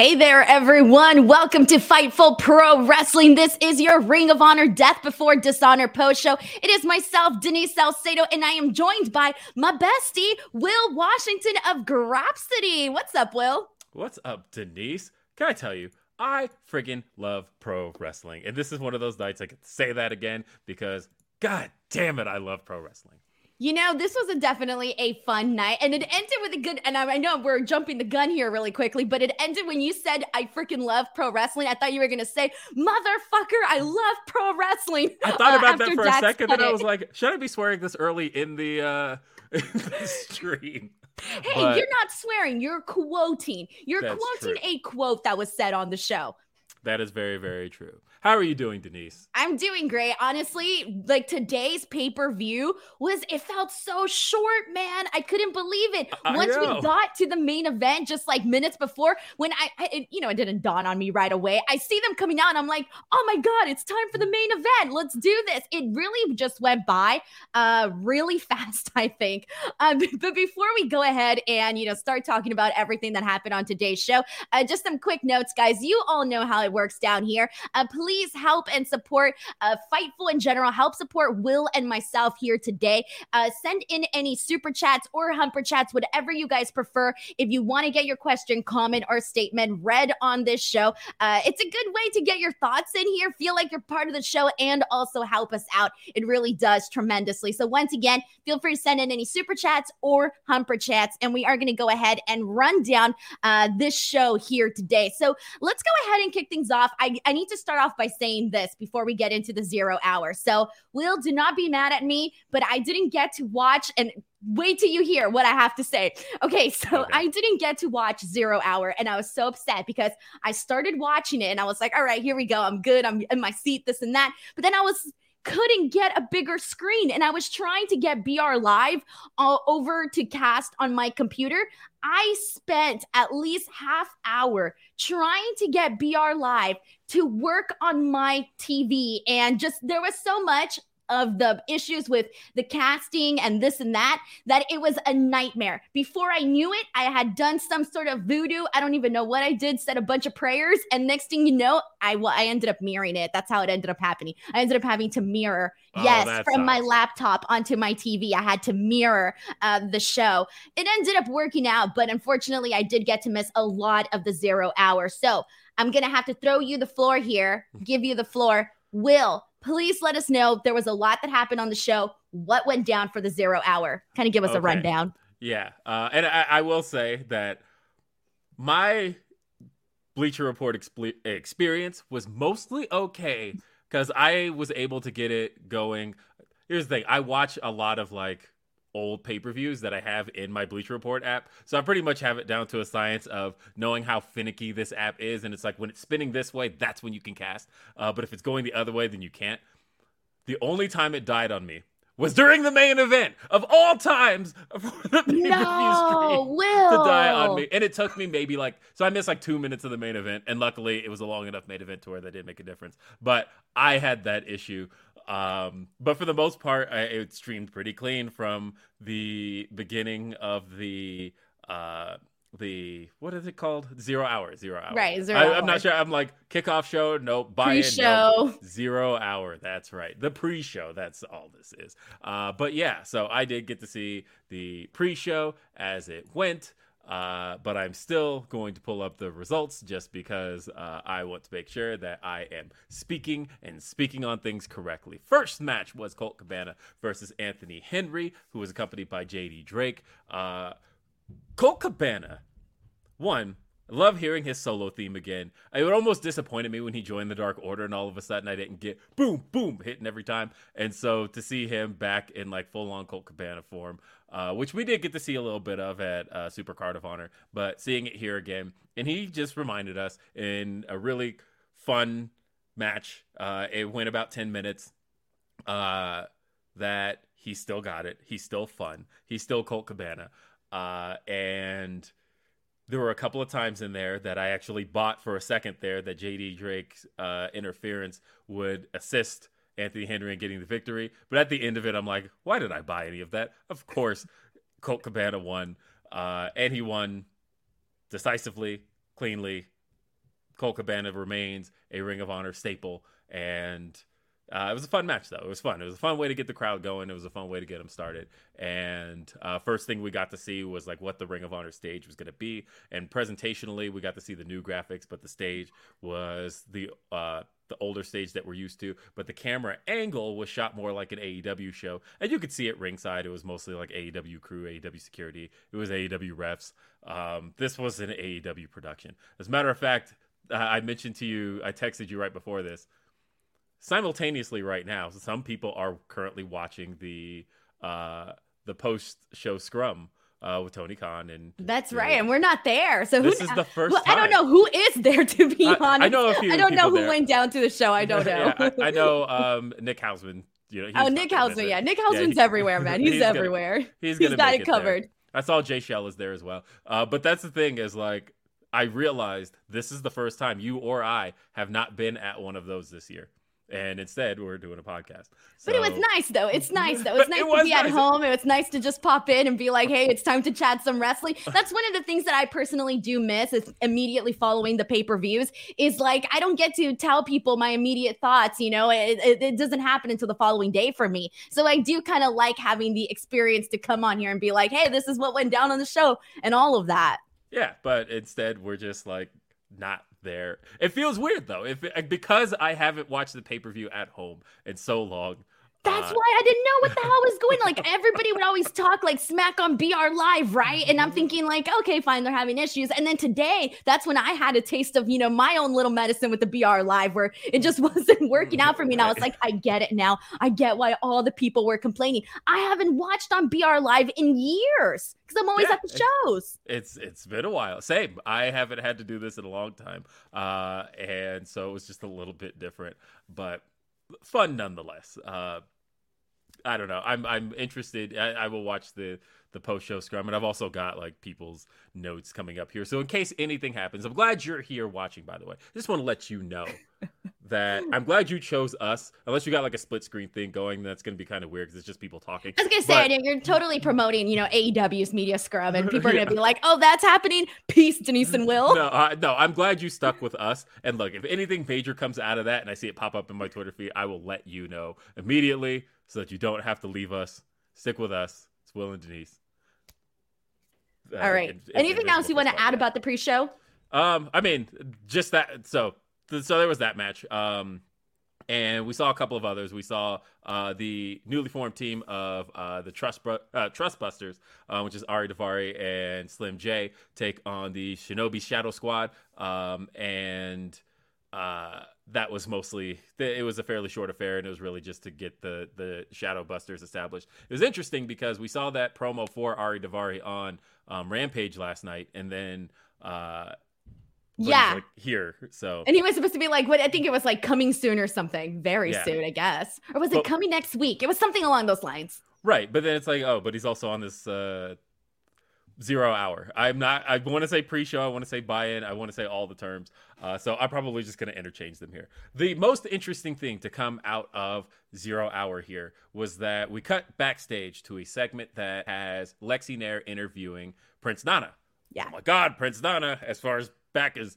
Hey there, everyone. Welcome to Fightful Pro Wrestling. This is your Ring of Honor Death Before Dishonor post show. It is myself, Denise Salcedo, and I am joined by my bestie, Will Washington of Grapsity. What's up, Will? What's up, Denise? Can I tell you, I friggin' love pro wrestling. And this is one of those nights I can say that again because, god damn it, I love pro wrestling. You know, this was a definitely a fun night, and it ended with a good. And I, I know we're jumping the gun here really quickly, but it ended when you said, "I freaking love pro wrestling." I thought you were gonna say, "Motherfucker, I love pro wrestling." I thought uh, about that for Dax a second, and I was like, should I be swearing this early in the uh in the stream? Hey, But you're not swearing. You're quoting. You're That's quoting true. a quote that was said on the show. that is very, very true. How are you doing, Denise? I'm doing great. Honestly, like today's pay per view was, it felt so short, man. I couldn't believe it. Once we got to the main event, just like minutes before, when I, I it, you know, it didn't dawn on me right away. I see them coming out and I'm like, oh my God, it's time for the main event. Let's do this. It really just went by uh, really fast, I think. Um, but before we go ahead and, you know, start talking about everything that happened on today's show, uh, just some quick notes, guys. You all know how it works down here. Uh, please help and support uh, Fightful in general. Help support Will and myself here today. Uh, send in any super chats or humper chats, whatever you guys prefer. If you want to get your question, comment, or statement read on this show, uh, it's a good way to get your thoughts in here, feel like you're part of the show, and also help us out. It really does tremendously. So, once again, feel free to send in any super chats or humper chats, and we are going to go ahead and run down uh, this show here today. So, let's go ahead and kick things off. I, I need to start off by saying this before we get into the zero hour. So, Will, do not be mad at me, but I didn't get to watch and wait till you hear what I have to say. Okay, so Okay. I didn't get to watch Zero Hour and I was so upset because I started watching it and I was like, all right, here we go. I'm good. I'm in my seat, this and that. But then I was couldn't get a bigger screen and I was trying to get BR Live all over to cast on my computer. I spent at least half hour trying to get BR Live to work on my TV and just there was so much of the issues with the casting and this and that that it was a nightmare. Before I knew it, I had done some sort of voodoo. I don't even know what I did, said a bunch of prayers, and next thing you know, I well, I ended up mirroring it. That's how it ended up happening. I ended up having to mirror, Oh, yes, from my laptop onto my TV. I had to mirror uh, the show. It ended up working out, but unfortunately, I did get to miss a lot of the zero hour. So I'm going to have to throw you the floor here, give you the floor. Will, please let us know. There was a lot that happened on the show. What went down for the zero hour? Kind of give us Okay. a rundown. Yeah, uh, and I, I will say that my Bleacher Report experience was mostly okay because I was able to get it going. Here's the thing: I watch a lot of like old pay per views that I have in my Bleacher Report app, so I pretty much have it down to a science of knowing how finicky this app is. And it's like when it's spinning this way, that's when you can cast, uh, but if it's going the other way, then you can't. The only time it died on me was during the main event of all times for the pay-per-view No, stream Will. to die on me. And it took me maybe like so I missed like two minutes of the main event, and luckily it was a long enough main event to where that did make a difference. But I had that issue. Um, but for the most part, I, it streamed pretty clean from the beginning of the uh the what is it called? Zero hour, zero hour. Right, zero I, I'm not sure. I'm like kickoff show, no buy Pre-show. no zero hour. That's right. The pre-show. That's all this is. Uh, but yeah, so I did get to see the pre-show as it went. Uh, but I'm still going to pull up the results just because uh, I want to make sure that I am speaking and speaking on things correctly. First match was Colt Cabana versus Anthony Henry, who was accompanied by JD Drake. Uh, Colt Cabana won, love hearing his solo theme again. It almost disappointed me when he joined the Dark Order and all of a sudden I didn't get boom, boom hitting every time. And so to see him back in like full on Colt Cabana form, uh, which we did get to see a little bit of at uh, Super Card of Honor, but seeing it here again, and he just reminded us in a really fun match. Uh, it went about 10 minutes. Uh, that he still got it. He's still fun. He's still Colt Cabana. Uh, and there were a couple of times in there that I actually bought for a second there that JD Drake's uh, interference would assist Anthony Henry in getting the victory. But at the end of it, I'm like, why did I buy any of that? Of course, Colt Cabana won, uh, and he won decisively, cleanly. Colt Cabana remains a Ring of Honor staple, and uh, it was a fun match, though. It was fun. It was a fun way to get the crowd going. It was a fun way to get them started. And uh, first thing we got to see was like what the Ring of Honor stage was going to be. And presentationally, we got to see the new graphics, but the stage was the uh, the older stage that we're used to. But the camera angle was shot more like an AEW show, and you could see it ringside. It was mostly like AEW crew, AEW security. It was AEW refs. Um, this was an AEW production. As a matter of fact, uh, I mentioned to you, I texted you right before this simultaneously right now some people are currently watching the uh the post show scrum uh with tony khan and That's you know, right, and we're not there. So This who, is the first well, I don't know who is there to be I- I honest. know a few I don't know who there. went down to the show. I don't know. Yeah, I, I know um nick hausman you know oh, Nick gonna Hausman. Yeah, Nick Yeah, Hausman's he- everywhere, man. He's, he's gonna- everywhere. he's He's gonna got it it there. covered. I saw Jay Shell is there as well. Uh, but that's the thing is like I realized this is the first time you or I have not been at one of those this year, and instead we're doing a podcast. But it was nice though. It's nice though. It's nice it to be at home. It was nice to just pop in and be like, "Hey, it's time to chat some wrestling." That's one of the things that I personally do miss is immediately following the pay-per-views is like I don't get to tell people my immediate thoughts, you know. It, it, it doesn't happen until the following day for me. So I do kind of like having the experience to come on here and be like, "Hey, this is what went down on the show." And all of that. Yeah, but instead we're just like not there. It feels weird though, if because I haven't watched the pay per view at home in so long. That's uh, why I didn't know what the hell was going. Like everybody would always talk like smack on BR Live, right? And I'm thinking like, okay, fine, they're having issues. And then today, that's when I had a taste of you know my own little medicine with the BR Live, where it just wasn't working out for me. And I was like, I get it now. I get why all the people were complaining. I haven't watched on BR Live in years because I'm always Yeah, at the shows. It's it's been a while. Same. I haven't had to do this in a long time, uh, and so it was just a little bit different, but fun nonetheless. Uh, I don't know. I'm I'm interested. I, I will watch the the post show scrum, and I've also got like people's notes coming up here. So in case anything happens, I'm glad you're here watching. By the way, I just want to let you know that I'm glad you chose us. Unless you got like a split screen thing going, that's going to be kind of weird because it's just people talking. I was gonna say, But- you're totally promoting, you know, AEW's media scrum, and people are gonna be like, "Oh, that's happening." Peace, Denise and Will. No, uh, no, I'm glad you stuck with us. And look, if anything major comes out of that and I see it pop up in my Twitter feed, I will let you know immediately so that you don't have to leave us. Stick with us. It's Will and Denise. Uh, All right. in- in- Anything else you want to add about the pre-show? Um, I mean, just that. So, so there was that match. Um, and we saw a couple of others. We saw uh, the newly formed team of uh, the Trust uh, Trustbusters, uh, which is Ari Daivari and Slim J, take on the Shinobi Shadow Squad, um, and uh, that was mostly it was a fairly short affair, and it was really just to get the the Shadow Busters established. It was interesting because we saw that promo for Ari Daivari on um, Rampage last night, and then uh, yeah. like here so. And he was supposed to be like what i think it was like coming soon or something. Very Yeah. soon i guess. Or was it But- coming next week? It was something along those lines. Right but then it's like oh but he's also on this uh zero hour. I'm not i want to say pre-show i want to say buy-in i want to say all the terms. Uh, so i'm probably just going to interchange them here. The most interesting thing to come out of zero hour here was that we cut backstage to a segment that has lexy nair interviewing prince nana. Yeah. Oh my god prince nana as far as back as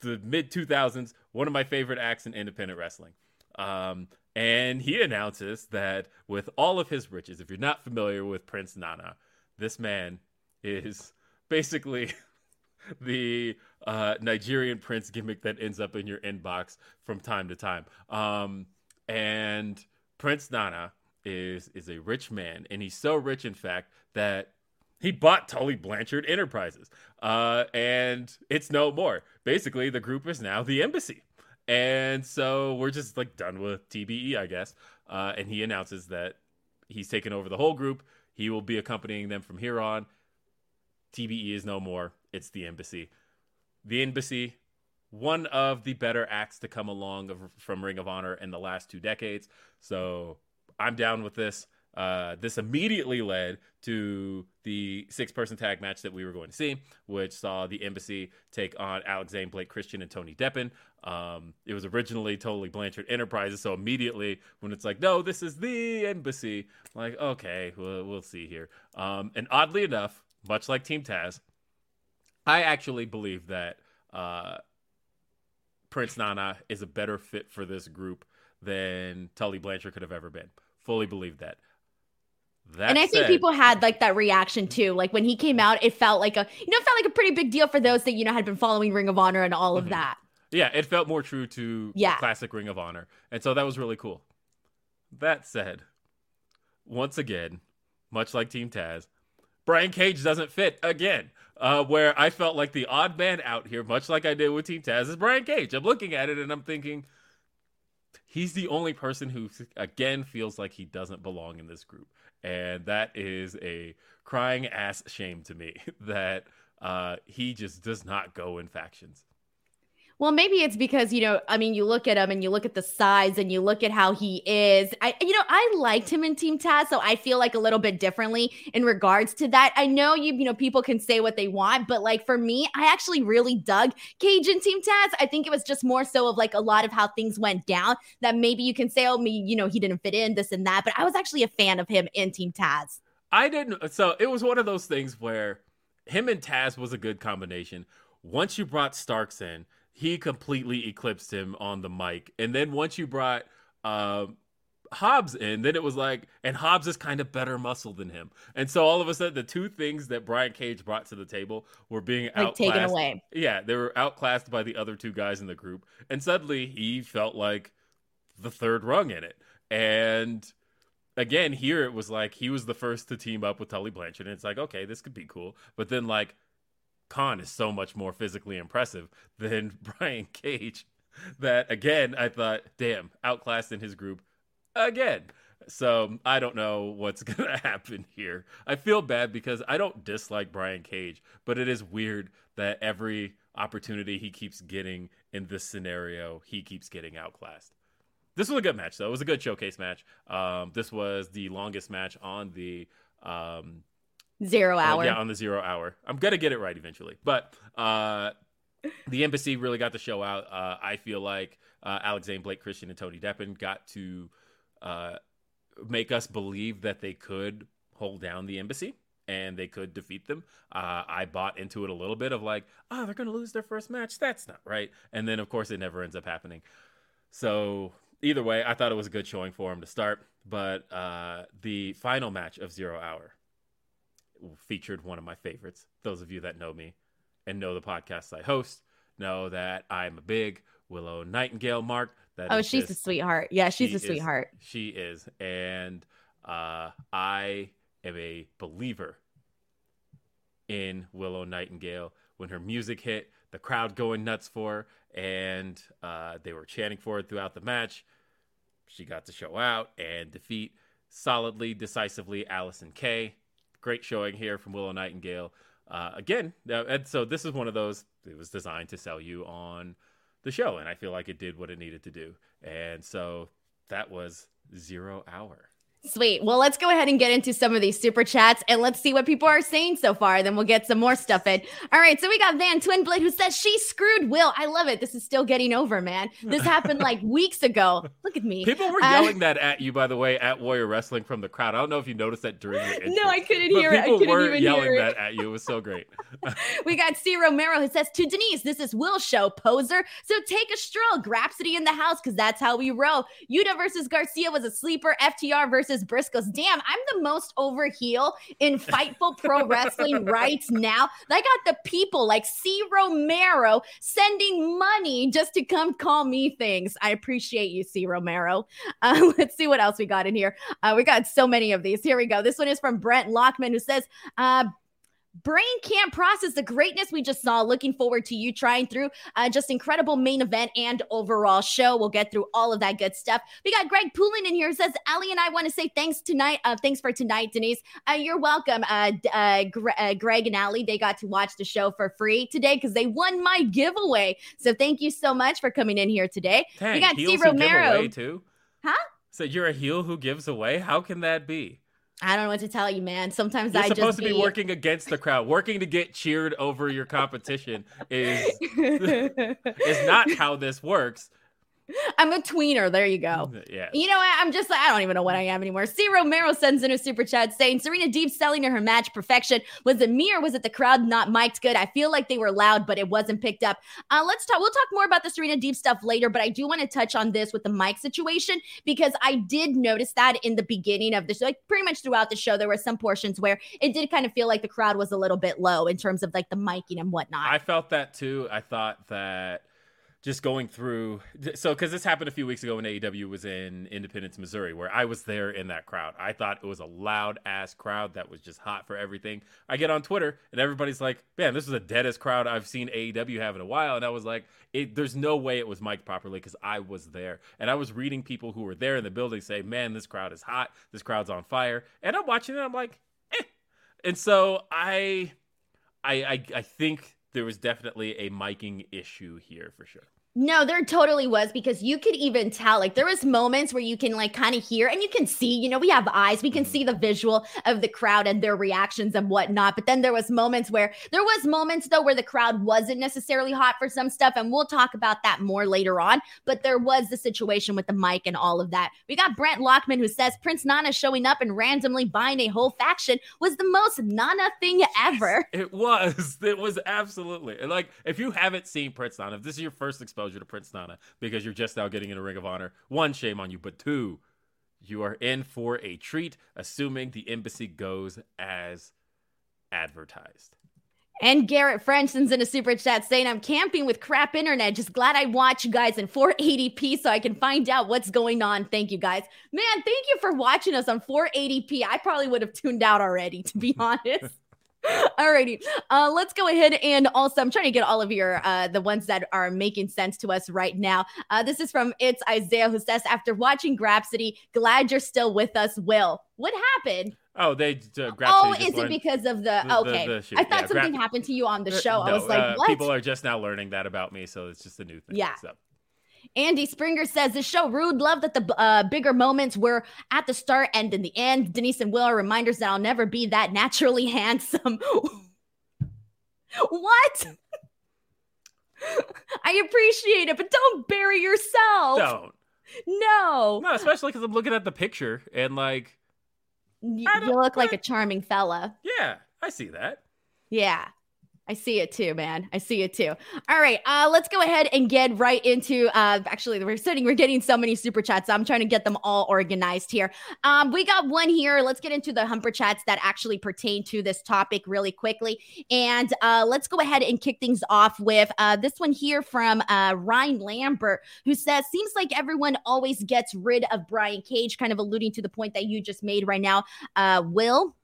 the mid 2000s one of my favorite acts in independent wrestling. Um, and he announces that with all of his riches if you're not familiar with prince nana this man is basically the uh, nigerian prince gimmick that ends up in your inbox from time to time um, and prince nana is is a rich man and he's so rich in fact that he bought Tully Blanchard Enterprises, uh, and it's no more. Basically, the group is now the embassy, and so we're just like done with TBE, I guess. Uh, and he announces that he's taken over the whole group. He will be accompanying them from here on. TBE is no more. It's the embassy. The embassy, one of the better acts to come along of, from Ring of Honor in the last two decades. So I'm down with this. Uh, this immediately led to the six person tag match that we were going to see, which saw the embassy take on Alex Zane, Blake Christian, and Tony Deppen. Um, it was originally Tully Blanchard Enterprises, so immediately when it's like, no, this is the embassy, like, okay, we'll, we'll see here. Um, and oddly enough, much like Team Taz, I actually believe that uh, Prince Nana is a better fit for this group than Tully Blanchard could have ever been. Fully believe that. That and I think people had like that reaction too. Like when he came out, it felt like a you know, it felt like a pretty big deal for those that you know had been following Ring of Honor and all of Mhm. that. Yeah, it felt more true to Yeah. classic Ring of Honor. And so that was really cool. That said, once again, much like Team Taz, Brian Cage doesn't fit again. Uh, where I felt like the odd man out here, much like I did with Team Taz, is Brian Cage. I'm looking at it and I'm thinking, he's the only person who, again, feels like he doesn't belong in this group. And that is a crying ass shame to me that uh, he just does not go in factions. Well, maybe it's because, you know, I mean, you look at him and you look at the size and you look at how he is. I, you know, I liked him in Team Taz, so I feel like a little bit differently in regards to that. I know you, you know, people can say what they want, but like for me, I actually really dug Cage in Team Taz. I think it was just more so of like a lot of how things went down that maybe you can say, oh, me, you know, he didn't fit in this and that, but I was actually a fan of him in Team Taz. I didn't. Uh, so it was one of those things where him and Taz was a good combination. Once you brought Starks in, he completely eclipsed him on the mic. And then once you brought um, Hobbs in, then it was like, and Hobbs is kind of better muscle than him. And so all of a sudden, the two things that Brian Cage brought to the table were being Like outclassed. taken away. Yeah, they were outclassed by the other two guys in the group. And suddenly he felt like the third rung in it. And again, here it was like he was the first to team up with Tully Blanchard. And it's like, okay, this could be cool. But then, like, Kaun is so much more physically impressive than Brian Cage that, again, I thought, damn, outclassed in his group again. So I don't know what's going to happen here. I feel bad because I don't dislike Brian Cage, but it is weird that every opportunity he keeps getting in this scenario, he keeps getting outclassed. This was a good match, though. It was a good showcase match. Um, this was the longest match on the um, Zero uh, hour. yeah, on the zero hour. I'm gonna get it right eventually. But uh, the embassy really got the show out. Uh, I feel like uh, Alex Zane, Blake Christian, and Tony Deppen got to uh, make us believe that they could hold down the embassy and they could defeat them. Uh, I bought into it a little bit of like, oh, they're gonna lose their first match. That's not right. And then of course it never ends up happening. So either way, I thought it was a good showing for him to start. But uh, the final match of Zero Hour featured one of my favorites. Those of you that know me, and know the podcasts I host know that I'm a big Willow Nightingale mark. That Oh, she's a sweetheart. Yeah, she's she a is- sweetheart. She is, and uh, I am a believer in Willow Nightingale. When her music hit, the crowd going nuts for her, and uh, they were chanting for it throughout the match. She got to show out and defeat solidly, decisively Allysin Kay. Great showing here from Willow Nightingale. Uh, again, and so this is one of those. It was designed to sell you on the show, and I feel like it did what it needed to do. And so that was zero hour. Sweet. Well, let's go ahead and get into some of these super chats and let's see what people are saying so far. Then we'll get some more stuff in. All right. So we got Van Twinblade who says she screwed Will. I love it. This is still getting over, man. This happened like weeks ago. Look at me. People were Uh, yelling that at you, by the way, at Warrior Wrestling from the crowd. I don't know if you noticed that during your No, I couldn't hear it. I couldn't even yelling hear it. that at you. It was so great. We got C. Romero who says to Denise, this is Will Show poser. So take a stroll. Grapsity in the house because that's how we roll. Yuta versus Garcia was a sleeper. FTR versus Briscoes. Damn, I'm the most over heel in Fightful Pro Wrestling right now. I got the people like C. Romero sending money just to come call me things. I appreciate you, C. Romero. Uh, let's see what else we got in here. Uh, we got so many of these. Here we go. This one is from Brent Lockman who says, uh, brain can't process the greatness we just saw. Looking forward to you trying through uh, just incredible main event and overall show. We'll get through all of that good stuff. We got Greg Poulin in here who says, Ali and I want to say thanks tonight. Uh, thanks for tonight, Denise. Uh, you're welcome. Uh, uh, Gre- uh, Greg and Ali, they got to watch the show for free today because they won my giveaway. So thank you so much for coming in here today. Dang, got heels Steve Romero. too? Huh? So you're a heel who gives away? How can that be? I don't know what to tell you, man. Sometimes You're I supposed to be working against the crowd. Working to get cheered over your competition is is not how this works. I'm a tweener. There you go. Yeah. You know what? I'm just like, I don't even know what I am anymore. C. Romero sends in a super chat saying Serena Deeb selling to her match perfection. Was it me or was it the crowd not mic'd good? I feel like they were loud, but it wasn't picked up. Uh, let's talk. We'll talk more about the Serena Deeb stuff later, but I do want to touch on this with the mic situation because I did notice that in the beginning of the show, like pretty much throughout the show, there were some portions where it did kind of feel like the crowd was a little bit low in terms of like the miking and whatnot. I felt that too. I thought that just going through so because this happened a few weeks ago when AEW was in Independence, Missouri, where I was there in that crowd. I thought it was a loud ass crowd that was just hot for everything. I get on Twitter and everybody's like, "Man, this is the deadest crowd I've seen AEW have in a while." And I was like, "There's no way it was mic'd properly because I was there." And I was reading people who were there in the building say, "Man, this crowd is hot. This crowd's on fire." And I'm watching it. I'm like, "Eh." And so I, I, I, I think there was definitely a miking issue here for sure. No, there totally was because you could even tell like there was moments where you can like kind of hear and you can see, you know, we have eyes, we can mm-hmm. see the visual of the crowd and their reactions and whatnot. But then there was moments where there was moments though where the crowd wasn't necessarily hot for some stuff, and we'll talk about that more later on. But there was the situation with the mic and all of that. We got Brent Lockman who says Prince Nana showing up and randomly buying a whole faction was the most Nana thing ever. It was. It was absolutely. And like, if you haven't seen Prince Nana, if this is your first exposure to Prince Nana because you're just now getting in a Ring of Honor, one, shame on you. But two, you are in for a treat, assuming the embassy goes as advertised. And Garrett French sends in a super chat saying, I'm camping with crap internet. Just glad I watch you guys in 480p so I can find out what's going on. Thank you guys. Man, thank you for watching us on 480p. I probably would have tuned out already, to be honest. Alrighty, uh, let's go ahead and also I'm trying to get all of your uh, the ones that are making sense to us right now. Uh, this is from it's Isaiah who says after watching Grapsity, glad you're still with us. Will what happened? Oh, they uh, oh, is it because of the, the- the- okay? the shit. I thought Yeah, something Grap- happened to you on the Uh, show. I was like, uh, what? People are just now learning that about me, so it's just a new thing. Yeah. So. Andy Springer says this show rude. Love that the uh, bigger moments were at the start and in the end. Denise and Will are reminders that I'll never be that naturally handsome. what? I appreciate it, but don't bury yourself. Don't. No. No, especially because I'm looking at the picture and like, You look like a charming fella. yeah, I see that. Yeah. I see it too, man. I see it too. All right, uh, let's go ahead and get right into. Uh, actually, we're sitting, we're getting so many super chats. I'm trying to get them all organized here. Um, we got one here. Let's get into the humper chats that actually pertain to this topic really quickly, and uh, let's go ahead and kick things off with uh, this one here from uh, Ryan Lambert, who says, "Seems like everyone always gets rid of Brian Cage," kind of alluding to the point that you just made right now. Uh, Will,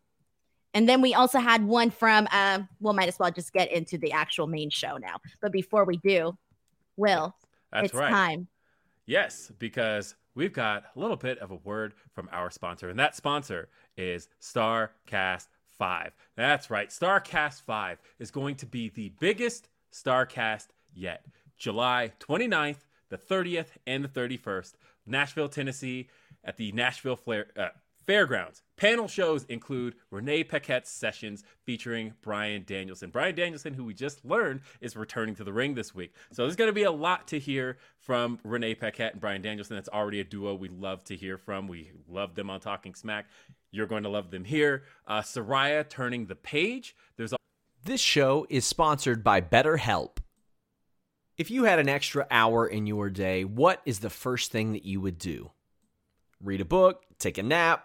and then we also had one from, uh, well, might as well just get into the actual main show now. But before we do, Will, That's it's right. time. Yes, because we've got a little bit of a word from our sponsor, and that sponsor is Starrcast 5. That's right, Starrcast 5 is going to be the biggest Starrcast yet. July 29th, the 30th, and the 31st, Nashville, Tennessee, at the Nashville Flair, uh, Fairgrounds. Panel shows include Renee Paquette's sessions featuring Bryan Danielson. Bryan Danielson, who we just learned is returning to the ring this week. So there's going to be a lot to hear from Renee Paquette and Bryan Danielson. That's already a duo we love to hear from. We love them on Talking Smack. You're going to love them here. Uh, Saraya turning the page. There's This show is sponsored by BetterHelp. If you had an extra hour in your day, what is the first thing that you would do? Read a book, take a nap,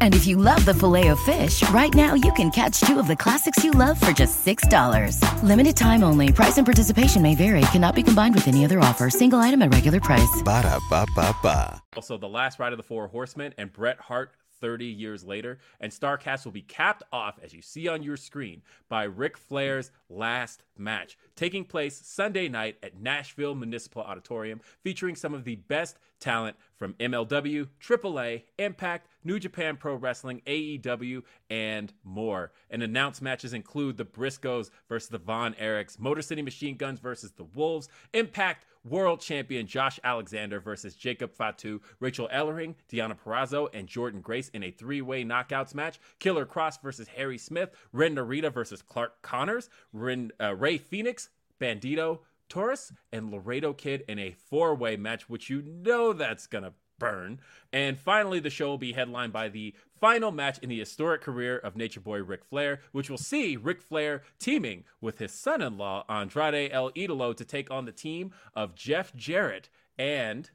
And if you love the filet of fish, right now you can catch two of the classics you love for just $6. Limited time only. Price and participation may vary. Cannot be combined with any other offer. Single item at regular price. Ba da ba ba ba. also the last ride of the Four Horsemen and Bret Hart 30 years later. And Starrcast will be capped off, as you see on your screen, by Ric Flair's last match, taking place Sunday night at Nashville Municipal Auditorium, featuring some of the best talent from MLW, AAA, Impact, New Japan Pro Wrestling, AEW, and more. And announced matches include the Briscoes versus the Von Erichs, Motor City Machine Guns versus the Wolves, Impact World Champion Josh Alexander versus Jacob Fatu, Rachel Ellering, Deonna Purrazzo, and Jordan Grace in a three-way knockouts match. Killer Kross versus Harry Smith, Ren Narita versus Clark Connors, Ren, uh, Rey Fenix, Bandido, Taurus, and Laredo Kid in a four-way match, which you know that's gonna burn. And finally, the show will be headlined by the final match in the historic career of Nature Boy Ric Flair, which will see Ric Flair teaming with his son in law, Andrade El Idolo, to take on the team of Jeff Jarrett and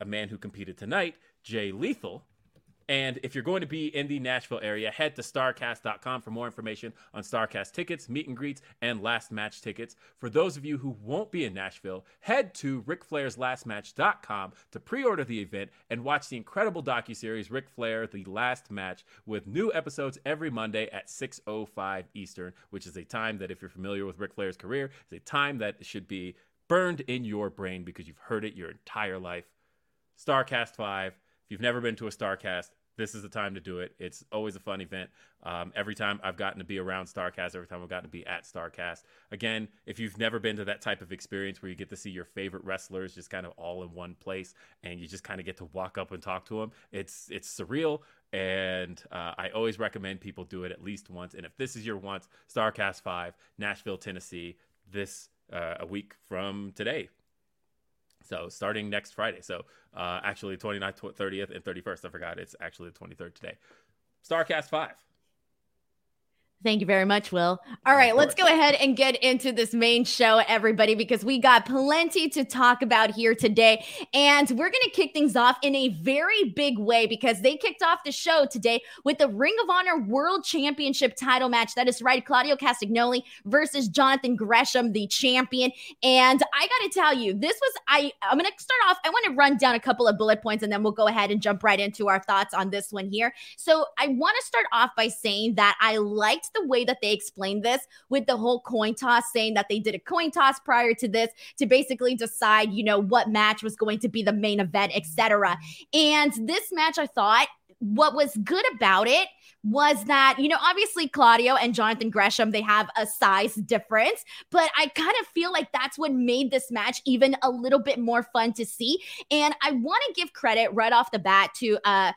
a man who competed tonight, Jay Lethal. And if you're going to be in the Nashville area, head to starrcast.com for more information on Starrcast tickets, meet and greets, and last match tickets. For those of you who won't be in Nashville, head to ricflairslastmatch.com to pre-order the event and watch the incredible docuseries Ric Flair: The Last Match with new episodes every Monday at 6:05 Eastern, which is a time that if you're familiar with Ric Flair's career, is a time that should be burned in your brain because you've heard it your entire life. Starrcast 5. If you've never been to a Starrcast, this is the time to do it. It's always a fun event. Um, every time I've gotten to be around Starrcast, every time I've gotten to be at Starrcast. Again, if you've never been to that type of experience where you get to see your favorite wrestlers just kind of all in one place and you just kind of get to walk up and talk to them, it's it's surreal. And uh, I always recommend people do it at least once. And if this is your once, Starrcast 5, Nashville, Tennessee, this uh, a week from today, so starting next Friday. So uh, actually 29th, 30th, and 31st. I forgot it's actually the 23rd today. Starrcast 5. Thank you very much, Will. All right, let's go ahead and get into this main show, everybody, because we got plenty to talk about here today. And we're going to kick things off in a very big way because they kicked off the show today with the Ring of Honor World Championship title match. That is right, Claudio Castagnoli versus Jonathan Gresham, the champion. And I got to tell you, this was, I, I'm going to start off, I want to run down a couple of bullet points and then we'll go ahead and jump right into our thoughts on this one here. So I want to start off by saying that I liked the way that they explained this with the whole coin toss, saying that they did a coin toss prior to this to basically decide, you know, what match was going to be the main event, etc. And this match, I thought, what was good about it was that, you know, obviously Claudio and Jonathan Gresham, they have a size difference, but I kind of feel like that's what made this match even a little bit more fun to see. And I want to give credit right off the bat to uh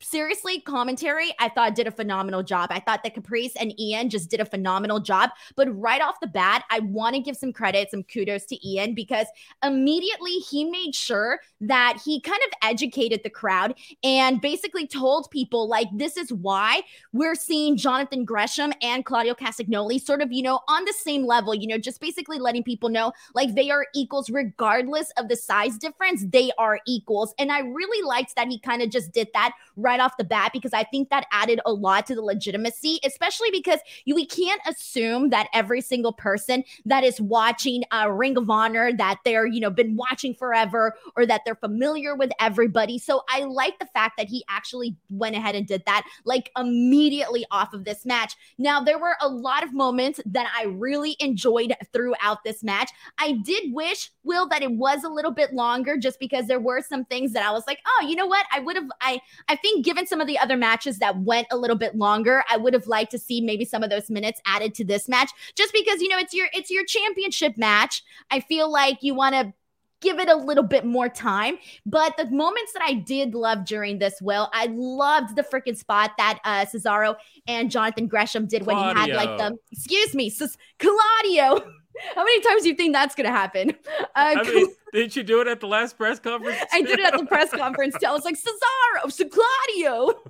seriously, commentary, I thought did a phenomenal job. I thought that Caprice and Ian just did a phenomenal job. But right off the bat, I want to give some credit, some kudos to Ian because immediately he made sure that he kind of educated the crowd and basically told people, like, this is why we're seeing Jonathan Gresham and Claudio Castagnoli sort of, you know, on the same level, you know, just basically letting people know, like, they are equals regardless of the size difference, they are equals. And I really liked that he kind of just did that right right off the bat because I think that added a lot to the legitimacy, especially because you, we can't assume that every single person that is watching uh, Ring of Honor that they're you know been watching forever or that they're familiar with everybody. So I like the fact that he actually went ahead and did that like immediately off of this match. Now there were a lot of moments that I really enjoyed throughout this match. I did wish Will that it was a little bit longer just because there were some things that I was like, oh, you know what? I would have I I think given some of the other matches that went a little bit longer, I would have liked to see maybe some of those minutes added to this match just because you know it's your it's your championship match. I feel like you want to give it a little bit more time. But the moments that I did love during this, Will, I loved the freaking spot that uh, Cesaro and Jonathan Gresham did when he had like the, excuse me, C- Claudio. How many times do you think that's going to happen? Uh, I mean, didn't you do it at the last press conference? I did it at the press conference. Too. I was like, Cesaro, so Claudio.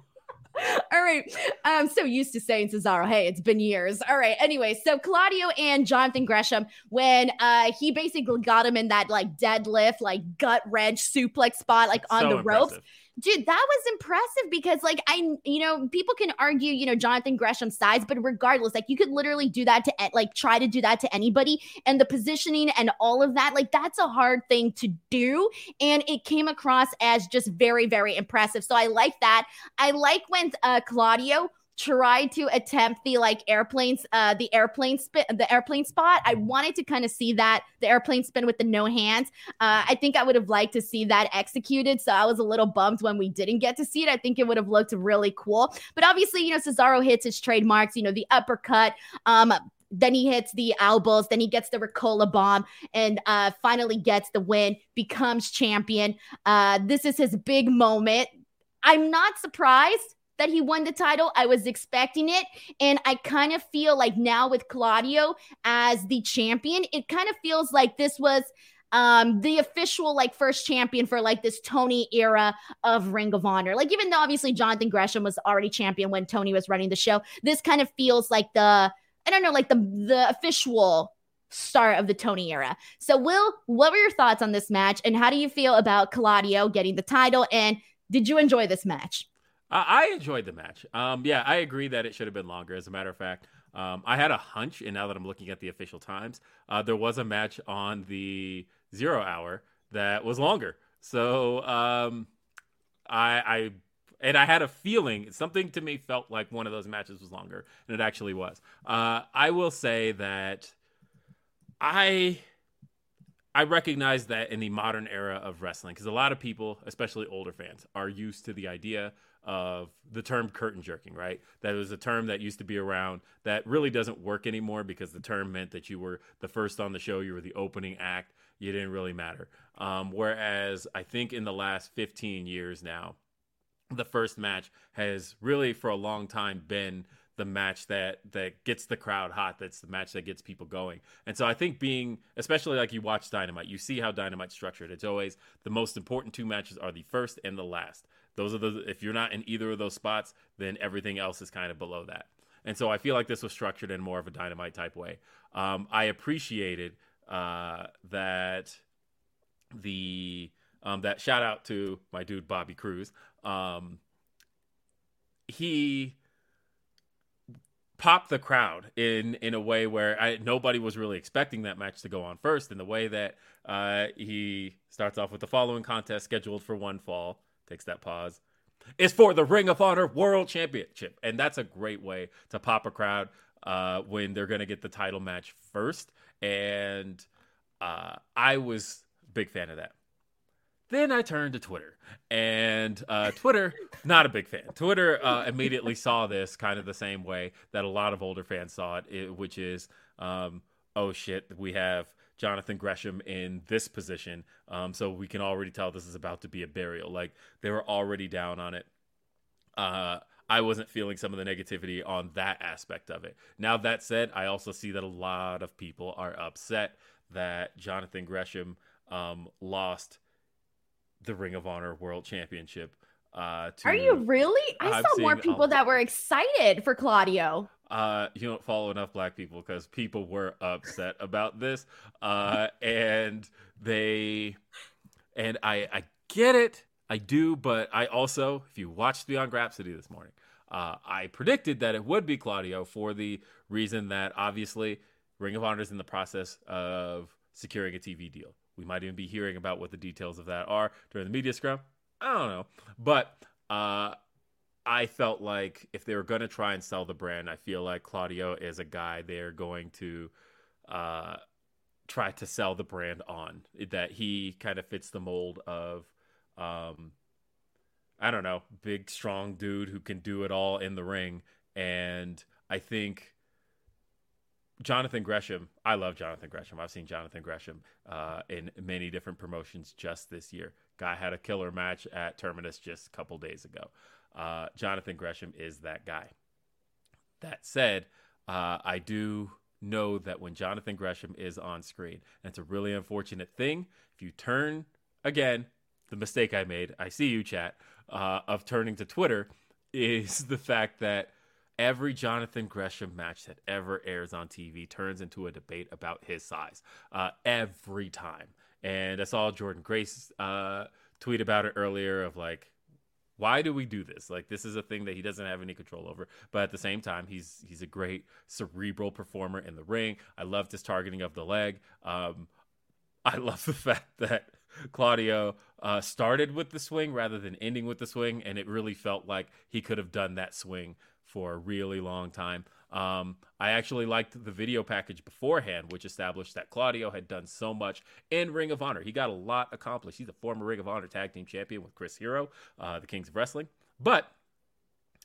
All right. I'm so used to saying Cesaro. Hey, it's been years. All right. Anyway, so Claudio and Jonathan Gresham, when uh he basically got him in that like deadlift, like gut wrench suplex spot, like on so the impressive. ropes dude, that was impressive because, like, I, you know, people can argue, you know, Jonathan Gresham's size, but regardless, like, you could literally do that to, like, try to do that to anybody. And the positioning and all of that, like, that's a hard thing to do. And it came across as just very, very impressive. So I like that. I like when uh, Claudio tried to attempt the like airplanes uh the airplane spin the airplane spot. I wanted to kind of see that the airplane spin with the no hands. Uh i think i would have liked to see that executed so i was a little bummed when we didn't get to see it. I think it would have looked really cool. But obviously you know cesaro hits his trademarks you know the uppercut um then he hits the elbows, then he gets the Ricola bomb, and uh, finally gets the win, becomes champion. Uh, this is his big moment. I'm not surprised that he won the title. I was expecting it. And I kind of feel like now with Claudio as the champion, it kind of feels like this was um the official like first champion for like this Tony era of Ring of Honor. Like even though obviously Jonathan Gresham was already champion when Tony was running the show, this kind of feels like the I don't know like the the official start of the Tony era. So Will, what were your thoughts on this match and how do you feel about Claudio getting the title and did you enjoy this match? I enjoyed the match. Um, yeah, I agree that it should have been longer. As a matter of fact, um, I had a hunch, and now that I'm looking at the official times, uh, there was a match on the zero hour that was longer. So um, I, I and I had a feeling something to me felt like one of those matches was longer, and it actually was. Uh, I will say that I I recognize that in the modern era of wrestling, because a lot of people, especially older fans, are used to the idea of the term curtain jerking, right? That was a term that used to be around that really doesn't work anymore because the term meant that you were the first on the show, you were the opening act, you didn't really matter. Um, whereas I think in the last 15 years now, the first match has really for a long time been the match that that gets the crowd hot that's the match that gets people going and so i think being especially like you watch dynamite you see how dynamite's structured it's always the most important two matches are the first and the last those are the if you're not in either of those spots then everything else is kind of below that and so i feel like this was structured in more of a dynamite type way um, i appreciated uh, that the um, that shout out to my dude Bobby Cruise. Um, he popped the crowd in in a way where I, nobody was really expecting that match to go on first. In the way that uh, he starts off with the following contest scheduled for one fall, takes that pause, is for the Ring of Honor World Championship, and that's a great way to pop a crowd uh, when they're going to get the title match first. And uh, I was big fan of that. Then I turned to Twitter, and uh, Twitter, not a big fan. Twitter uh, immediately saw this kind of the same way that a lot of older fans saw it, it which is, um, oh shit, we have Jonathan Gresham in this position, um, so we can already tell this is about to be a burial. Like they were already down on it. Uh, I wasn't feeling some of the negativity on that aspect of it. Now that said, I also see that a lot of people are upset that Jonathan Gresham um, lost the Ring of Honor World Championship. Uh, to, Are you really? I I'm saw more people that were excited for Claudio. Uh, you don't follow enough black people because people were upset about this, uh, and they, and I, I get it, I do, but I also, if you watched Beyond Rhapsody this morning, uh, I predicted that it would be Claudio for the reason that obviously Ring of Honor is in the process of securing a TV deal. We might even be hearing about what the details of that are during the media scrum. I don't know, but uh, I felt like if they were going to try and sell the brand, I feel like Claudio is a guy they're going to uh, try to sell the brand on. That he kind of fits the mold of, um, I don't know, big, strong dude who can do it all in the ring. And I think Jonathan Gresham, I love Jonathan Gresham. I've seen Jonathan Gresham uh, in many different promotions just this year. Guy had a killer match at Terminus just a couple days ago. Uh, Jonathan Gresham is that guy. That said, uh, I do know that when Jonathan Gresham is on screen, and it's a really unfortunate thing, if you turn again, the mistake I made, I see you, chat, uh, of turning to Twitter, is the fact that every Jonathan Gresham match that ever airs on TV turns into a debate about his size uh, every time. And I saw Jordan Grace uh, tweet about it earlier of like, why do we do this? Like this is a thing that he doesn't have any control over. But at the same time, he's he's a great cerebral performer in the ring. I loved his targeting of the leg. Um, I love the fact that Claudio uh, started with the swing rather than ending with the swing, and it really felt like he could have done that swing for a really long time. Um, I actually liked the video package beforehand, which established that Claudio had done so much in Ring of Honor. He got a lot accomplished. He's a former Ring of Honor tag team champion with Chris Hero, uh, the Kings of Wrestling. But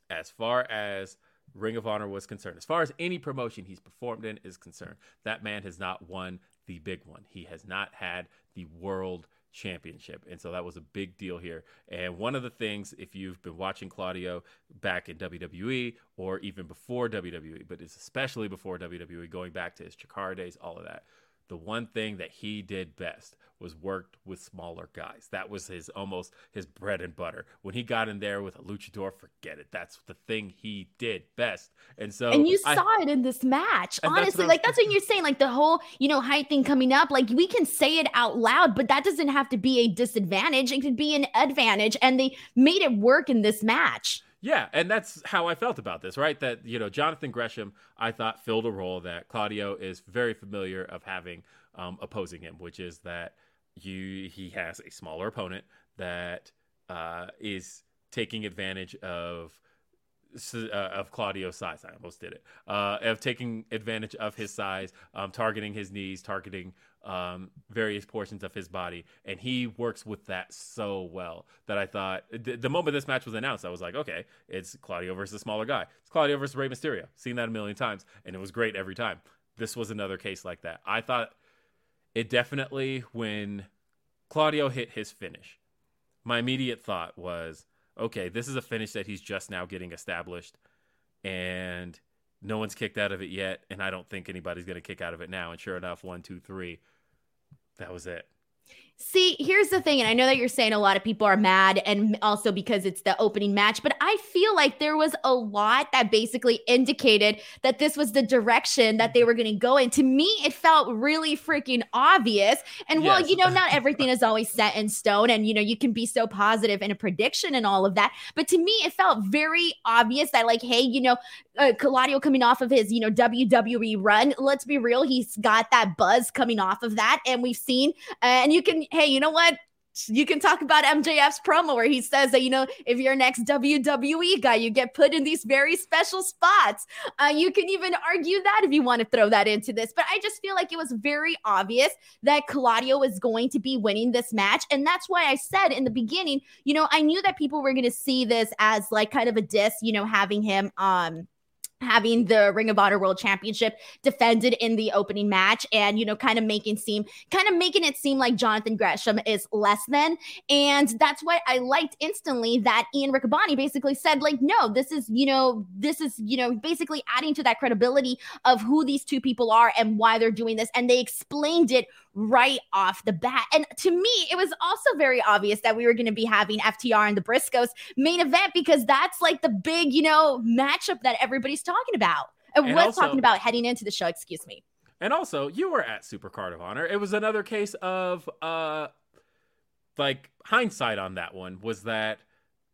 as far as Ring of Honor was concerned, as far as any promotion he's performed in is concerned, that man has not won the big one. He has not had the world championship. And so that was a big deal here. And one of the things, if you've been watching Claudio back in WWE or even before WWE, but it's especially before WWE, going back to his Chikara days, all of that, the one thing that he did best was worked with smaller guys. That was his almost his bread and butter. When he got in there with a luchador, forget it. That's the thing he did best. And so and you I- saw it in this match. And that's Honestly, like that's what you're saying. Like the whole, you know, height thing coming up. Like we can say it out loud, but that doesn't have to be a disadvantage. It could be an advantage. And they made it work in this match. Yeah, and that's how I felt about this, right? That you know, Jonathan Gresham, I thought filled a role that Claudio is very familiar of having um, opposing him, which is that you he has a smaller opponent that uh, is taking advantage of uh, of Claudio's size. I almost did it. Uh, of taking advantage of his size, um, targeting his knees, targeting um, various portions of his body, and he works with that so well that I thought the, the moment this match was announced, I was like, okay, it's Claudio versus a smaller guy. It's Claudio versus Rey Mysterio. Seen that a million times, and it was great every time. This was another case like that. I thought it definitely when Claudio hit his finish, my immediate thought was, okay, this is a finish that he's just now getting established, and no one's kicked out of it yet, and I don't think anybody's going to kick out of it now. And sure enough, one, two, three, that was it. See, here's the thing, and I know that you're saying a lot of people are mad, and also because it's the opening match, but I feel like there was a lot that basically indicated that this was the direction that they were going to go in. To me, it felt really freaking obvious. And yes. well, you know, not everything is always set in stone, and you know, you can be so positive in a prediction and all of that. But to me, it felt very obvious that, like, hey, you know, uh, Claudio coming off of his, you know, WWE run, let's be real, he's got that buzz coming off of that, and we've seen, uh, and you can hey, you know what? You can talk about MJF's promo where he says that, you know, if you're next WWE guy, you get put in these very special spots. Uh, you can even argue that if you want to throw that into this. But I just feel like it was very obvious that Claudio was going to be winning this match. And that's why I said in the beginning, you know, I knew that people were going to see this as like kind of a diss, you know, having him, um, having the Ring of Honor World Championship defended in the opening match and you know kind of making seem kind of making it seem like Jonathan Gresham is less than. And that's why I liked instantly that Ian Riccaboni basically said like no this is you know this is you know basically adding to that credibility of who these two people are and why they're doing this. And they explained it right off the bat. And to me, it was also very obvious that we were going to be having FTR and the Briscoes main event because that's like the big, you know, matchup that everybody's talking about. And, and was also, talking about heading into the show, excuse me. And also, you were at Super Card of Honor. It was another case of uh like hindsight on that one was that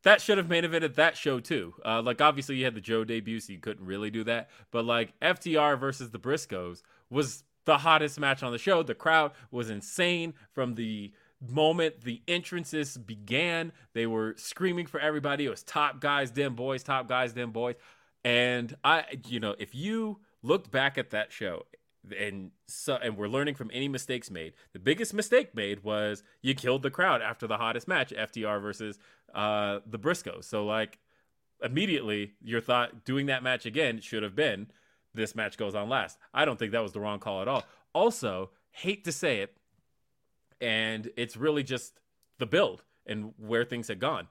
that should have main evented that show too. Uh, like obviously you had the Joe debut, so you couldn't really do that. But like FTR versus the Briscoes was the hottest match on the show. The crowd was insane from the moment the entrances began. They were screaming for everybody. It was top guys, them boys, top guys, them boys. And I, you know, if you looked back at that show and so and we're learning from any mistakes made. The biggest mistake made was you killed the crowd after the hottest match, FTR versus uh the Briscoes. So like immediately your thought doing that match again should have been this match goes on last. I don't think that was the wrong call at all. Also, hate to say it, and it's really just the build and where things had gone.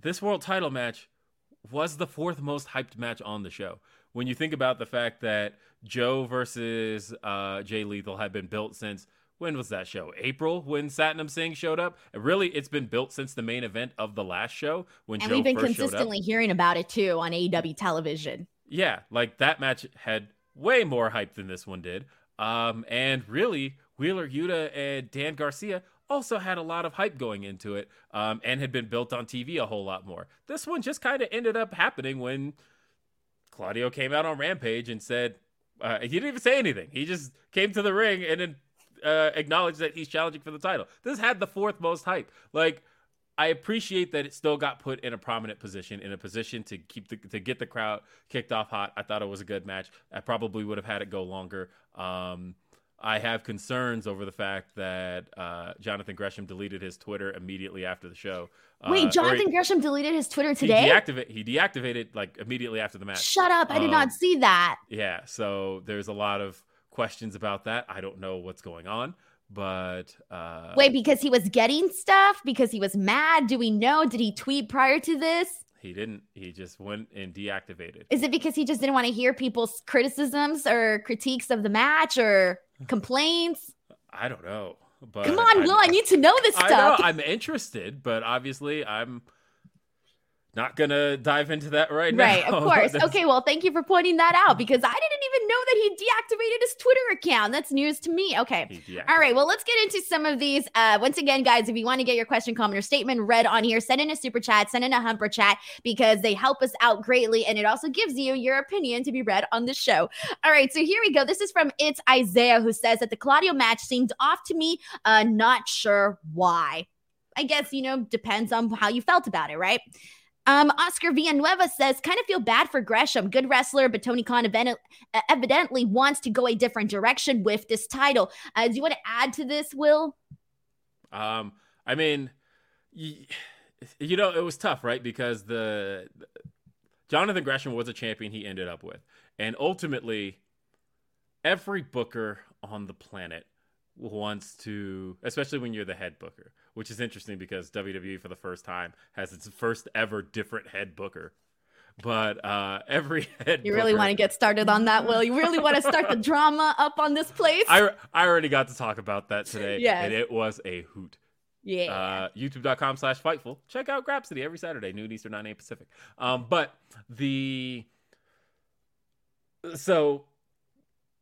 This world title match was the fourth most hyped match on the show. When you think about the fact that Joe versus uh, Jay Lethal had been built since when was that show? April when Satnam Singh showed up. Really, it's been built since the main event of the last show when and Joe we've been consistently hearing about it too on AEW television. Yeah, like that match had way more hype than this one did. Um, and really, Wheeler Yuta and Dan Garcia also had a lot of hype going into it um, and had been built on TV a whole lot more. This one just kind of ended up happening when Claudio came out on Rampage and said, uh, he didn't even say anything. He just came to the ring and then uh, acknowledge that he's challenging for the title. This had the fourth most hype. Like, I appreciate that it still got put in a prominent position, in a position to keep the, to get the crowd kicked off hot. I thought it was a good match. I probably would have had it go longer. Um, I have concerns over the fact that uh, Jonathan Gresham deleted his Twitter immediately after the show. Wait, uh, Jonathan he, Gresham deleted his Twitter today? He, deactivate, he deactivated like immediately after the match. Shut up! I did um, not see that. Yeah, so there's a lot of questions about that. I don't know what's going on, but uh, wait, because he was getting stuff because he was mad. Do we know? Did he tweet prior to this? He didn't. He just went and deactivated. Is it because he just didn't want to hear people's criticisms or critiques of the match or complaints? I don't know. But come on, Will. I need to know this stuff. I know, I'm interested, but obviously I'm not gonna dive into that right, right now. Right, of course. okay, well, thank you for pointing that out because I didn't even know that he deactivated his Twitter account. That's news to me. Okay. All right. Well, let's get into some of these. Uh, once again, guys, if you want to get your question, comment, or statement read on here, send in a super chat, send in a humper chat because they help us out greatly, and it also gives you your opinion to be read on the show. All right. So here we go. This is from It's Isaiah who says that the Claudio match seemed off to me. Uh, not sure why. I guess you know depends on how you felt about it, right? Um, Oscar Villanueva says, kind of feel bad for Gresham. Good wrestler, but Tony Khan evidently wants to go a different direction with this title. Uh, do you want to add to this, Will? Um, I mean, you, you know, it was tough, right? Because the Jonathan Gresham was a champion he ended up with, and ultimately, every booker on the planet wants to, especially when you're the head booker, which is interesting because WWE for the first time has its first ever different head booker. But uh, every head you really booker- want to get started on that, Will? You really want to start the drama up on this place? I, I already got to talk about that today, Yes. and it was a hoot. yeah. Uh, YouTube.com slash Fightful. Check out Grapsody every Saturday, noon Eastern, 9 8 Pacific. Um, but the so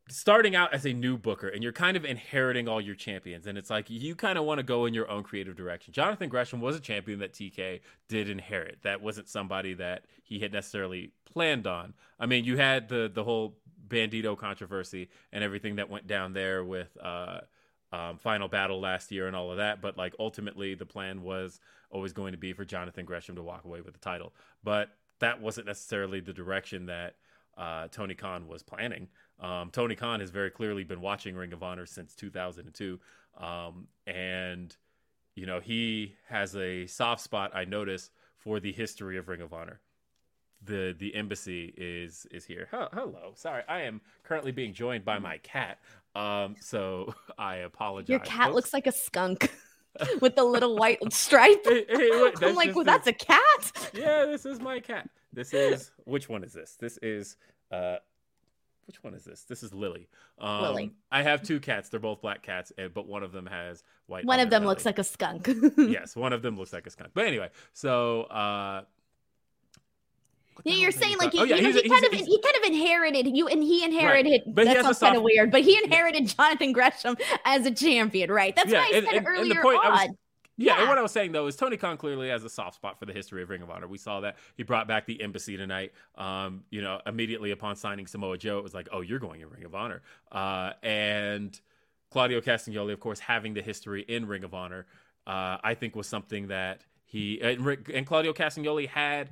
starting out as a new booker and you're kind of inheriting all your champions and it's like you kind of want to go in your own creative direction. Jonathan gresham was a champion that tk did inherit. That wasn't somebody that he had necessarily planned on. I mean you had the the whole Bandido controversy and everything that went down there with uh um, final battle last year and all of that but like ultimately the plan was always going to be for jonathan gresham to walk away with the title. But that wasn't necessarily the direction that uh, Tony Khan was planning. Um, Tony Khan has very clearly been watching Ring of Honor since 2002, um, and you know he has a soft spot. I notice for the history of Ring of Honor. The the embassy is is here. Huh, hello, sorry, I am currently being joined by my cat. Um, so I apologize. Your cat folks. looks like a skunk with the little white stripe. Hey, hey, wait, I'm like, well, a- that's a cat. yeah, this is my cat. This is which one is this? This is uh which one is this? This is Lily. Um, Lily. I have two cats. They're both black cats, but one of them has white. One of them underbelly. looks like a skunk. yes, one of them looks like a skunk. But anyway, so uh Yeah, you're saying like you, oh, yeah, you know, he kind he's of he's- he kind of inherited you, and he inherited. But he that has a sounds kind of weird, but he inherited Jonathan Gresham as a champion, right? That's Yeah, why I and- said and- and the earlier point I was- on. Yeah, and what I was saying though is Tony Khan clearly has a soft spot for the history of Ring of Honor. We saw that he brought back the embassy tonight. Um, you know, immediately upon signing Samoa Joe, it was like, oh, you're going in Ring of Honor. Uh, and Claudio Castagnoli, of course, having the history in Ring of Honor, uh, I think was something that he and, Rick- and Claudio Castagnoli had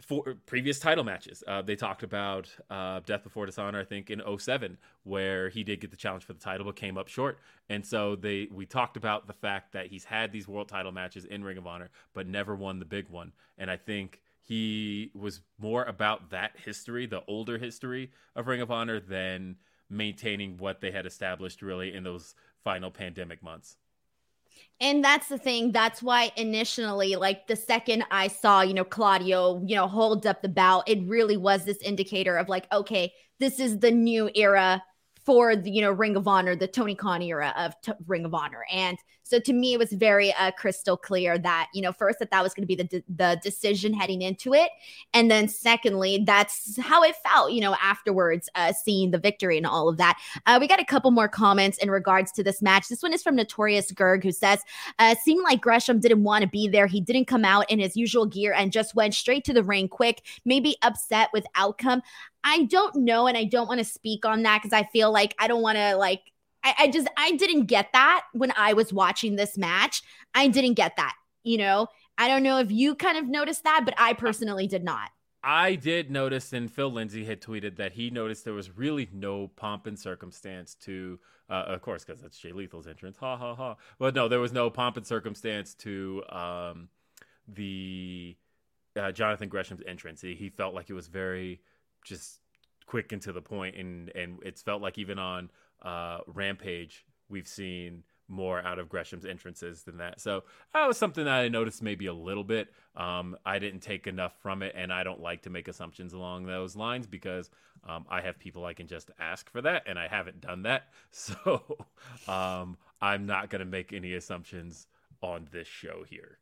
for previous title matches. Uh, they talked about uh, Death Before Dishonor, I think, in 07, where he did get the challenge for the title but came up short. And so they we talked about the fact that he's had these world title matches in Ring of Honor but never won the big one. And I think he was more about that history, the older history of Ring of Honor, than maintaining what they had established really in those final pandemic months. And that's the thing. That's why initially, like the second I saw, you know, Claudio, you know, hold up the bout, it really was this indicator of like, okay, this is the new era for the, you know, Ring of Honor, the Tony Khan era of t- Ring of Honor. And so to me, it was very uh, crystal clear that, you know, first that that was going to be the, de- the decision heading into it. And then secondly, that's how it felt, you know, afterwards, uh, seeing the victory and all of that. Uh, we got a couple more comments in regards to this match. This one is from Notorious Gerg, who says, uh, seemed like Gresham didn't want to be there. He didn't come out in his usual gear and just went straight to the ring quick, maybe upset with outcome. I don't know, and I don't want to speak on that because I feel like I don't want to like. I, I just I didn't get that when I was watching this match. I didn't get that. You know, I don't know if you kind of noticed that, but I personally did not. I did notice, and Phil Lindsay had tweeted that he noticed there was really no pomp and circumstance to, uh, of course, because that's Jay Lethal's entrance. Ha ha ha. But no, there was no pomp and circumstance to um, the uh, Jonathan Gresham's entrance. He, he felt like it was very just quick and to the point, and and it's felt like even on uh, Rampage we've seen more out of Gresham's entrances than that. So that was something that I noticed maybe a little bit. Um, I didn't take enough from it, and I don't like to make assumptions along those lines because um, I have people I can just ask for that, and I haven't done that. So um, I'm not going to make any assumptions on this show here.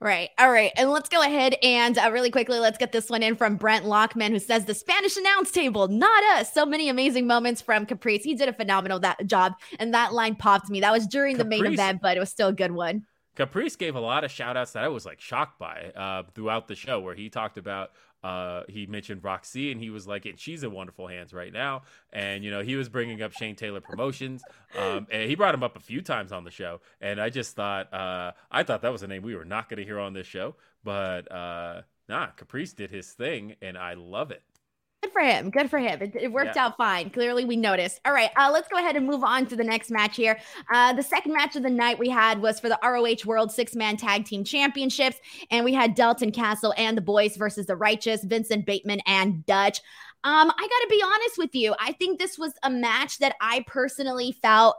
Right. All right. And let's go ahead and uh, really quickly, let's get this one in from Brent Lockman, who says the Spanish announce table, not us. So many amazing moments from Caprice. He did a phenomenal that job, and that line popped me. That was during the main event, but it was still a good one. Caprice gave a lot of shout outs that I was like shocked by uh, throughout the show, where he talked about uh, he mentioned Roxy and he was like, and she's in wonderful hands right now. And, you know, he was bringing up Shane Taylor Promotions. Um, and he brought him up a few times on the show. And I just thought, uh, I thought that was a name we were not going to hear on this show. But, uh, nah, Caprice did his thing and I love it. Good for him. Good for him. It, it worked yeah. out fine. Clearly, we noticed. All right, uh, let's go ahead and move on to the next match here. Uh, the second match of the night we had was for the ROH World Six Man Tag Team Championships, and we had Dalton Castle and the boys versus the Righteous, Vincent Bateman and Dutch. Um, I got to be honest with you. I think this was a match that I personally felt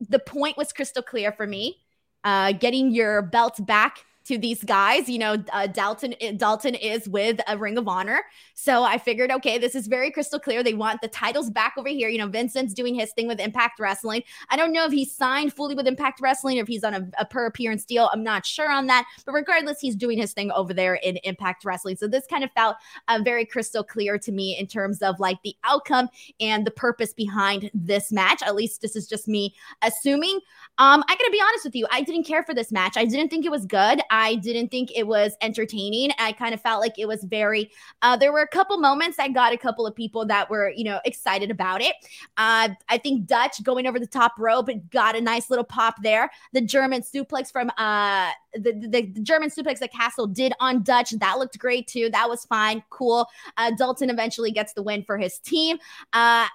the point was crystal clear for me. Uh, getting your belt back to these guys. You know, uh, Dalton eh, Dalton is with a Ring of Honor, so I figured, okay, this is very crystal clear. They want the titles back over here. You know, Vincent's doing his thing with Impact Wrestling. I don't know if he's signed fully with Impact Wrestling or if he's on a, a per appearance deal. I'm not sure on that, but regardless, he's doing his thing over there in Impact Wrestling. So this kind of felt uh, very crystal clear to me in terms of like the outcome and the purpose behind this match. At least this is just me assuming. Um, I gotta be honest with you, I didn't care for this match. I didn't think it was good. Didn't think it was entertaining. I kind of felt like it was very. Uh, there were a couple moments that got a couple of people that were, you know, excited about it. Uh, I think Dutch going over the top rope got a nice little pop there. The German suplex from uh the, the, the German suplex that Castle did on Dutch that looked great too. That was fine, cool. Uh, Dalton eventually gets the win for his team. Uh,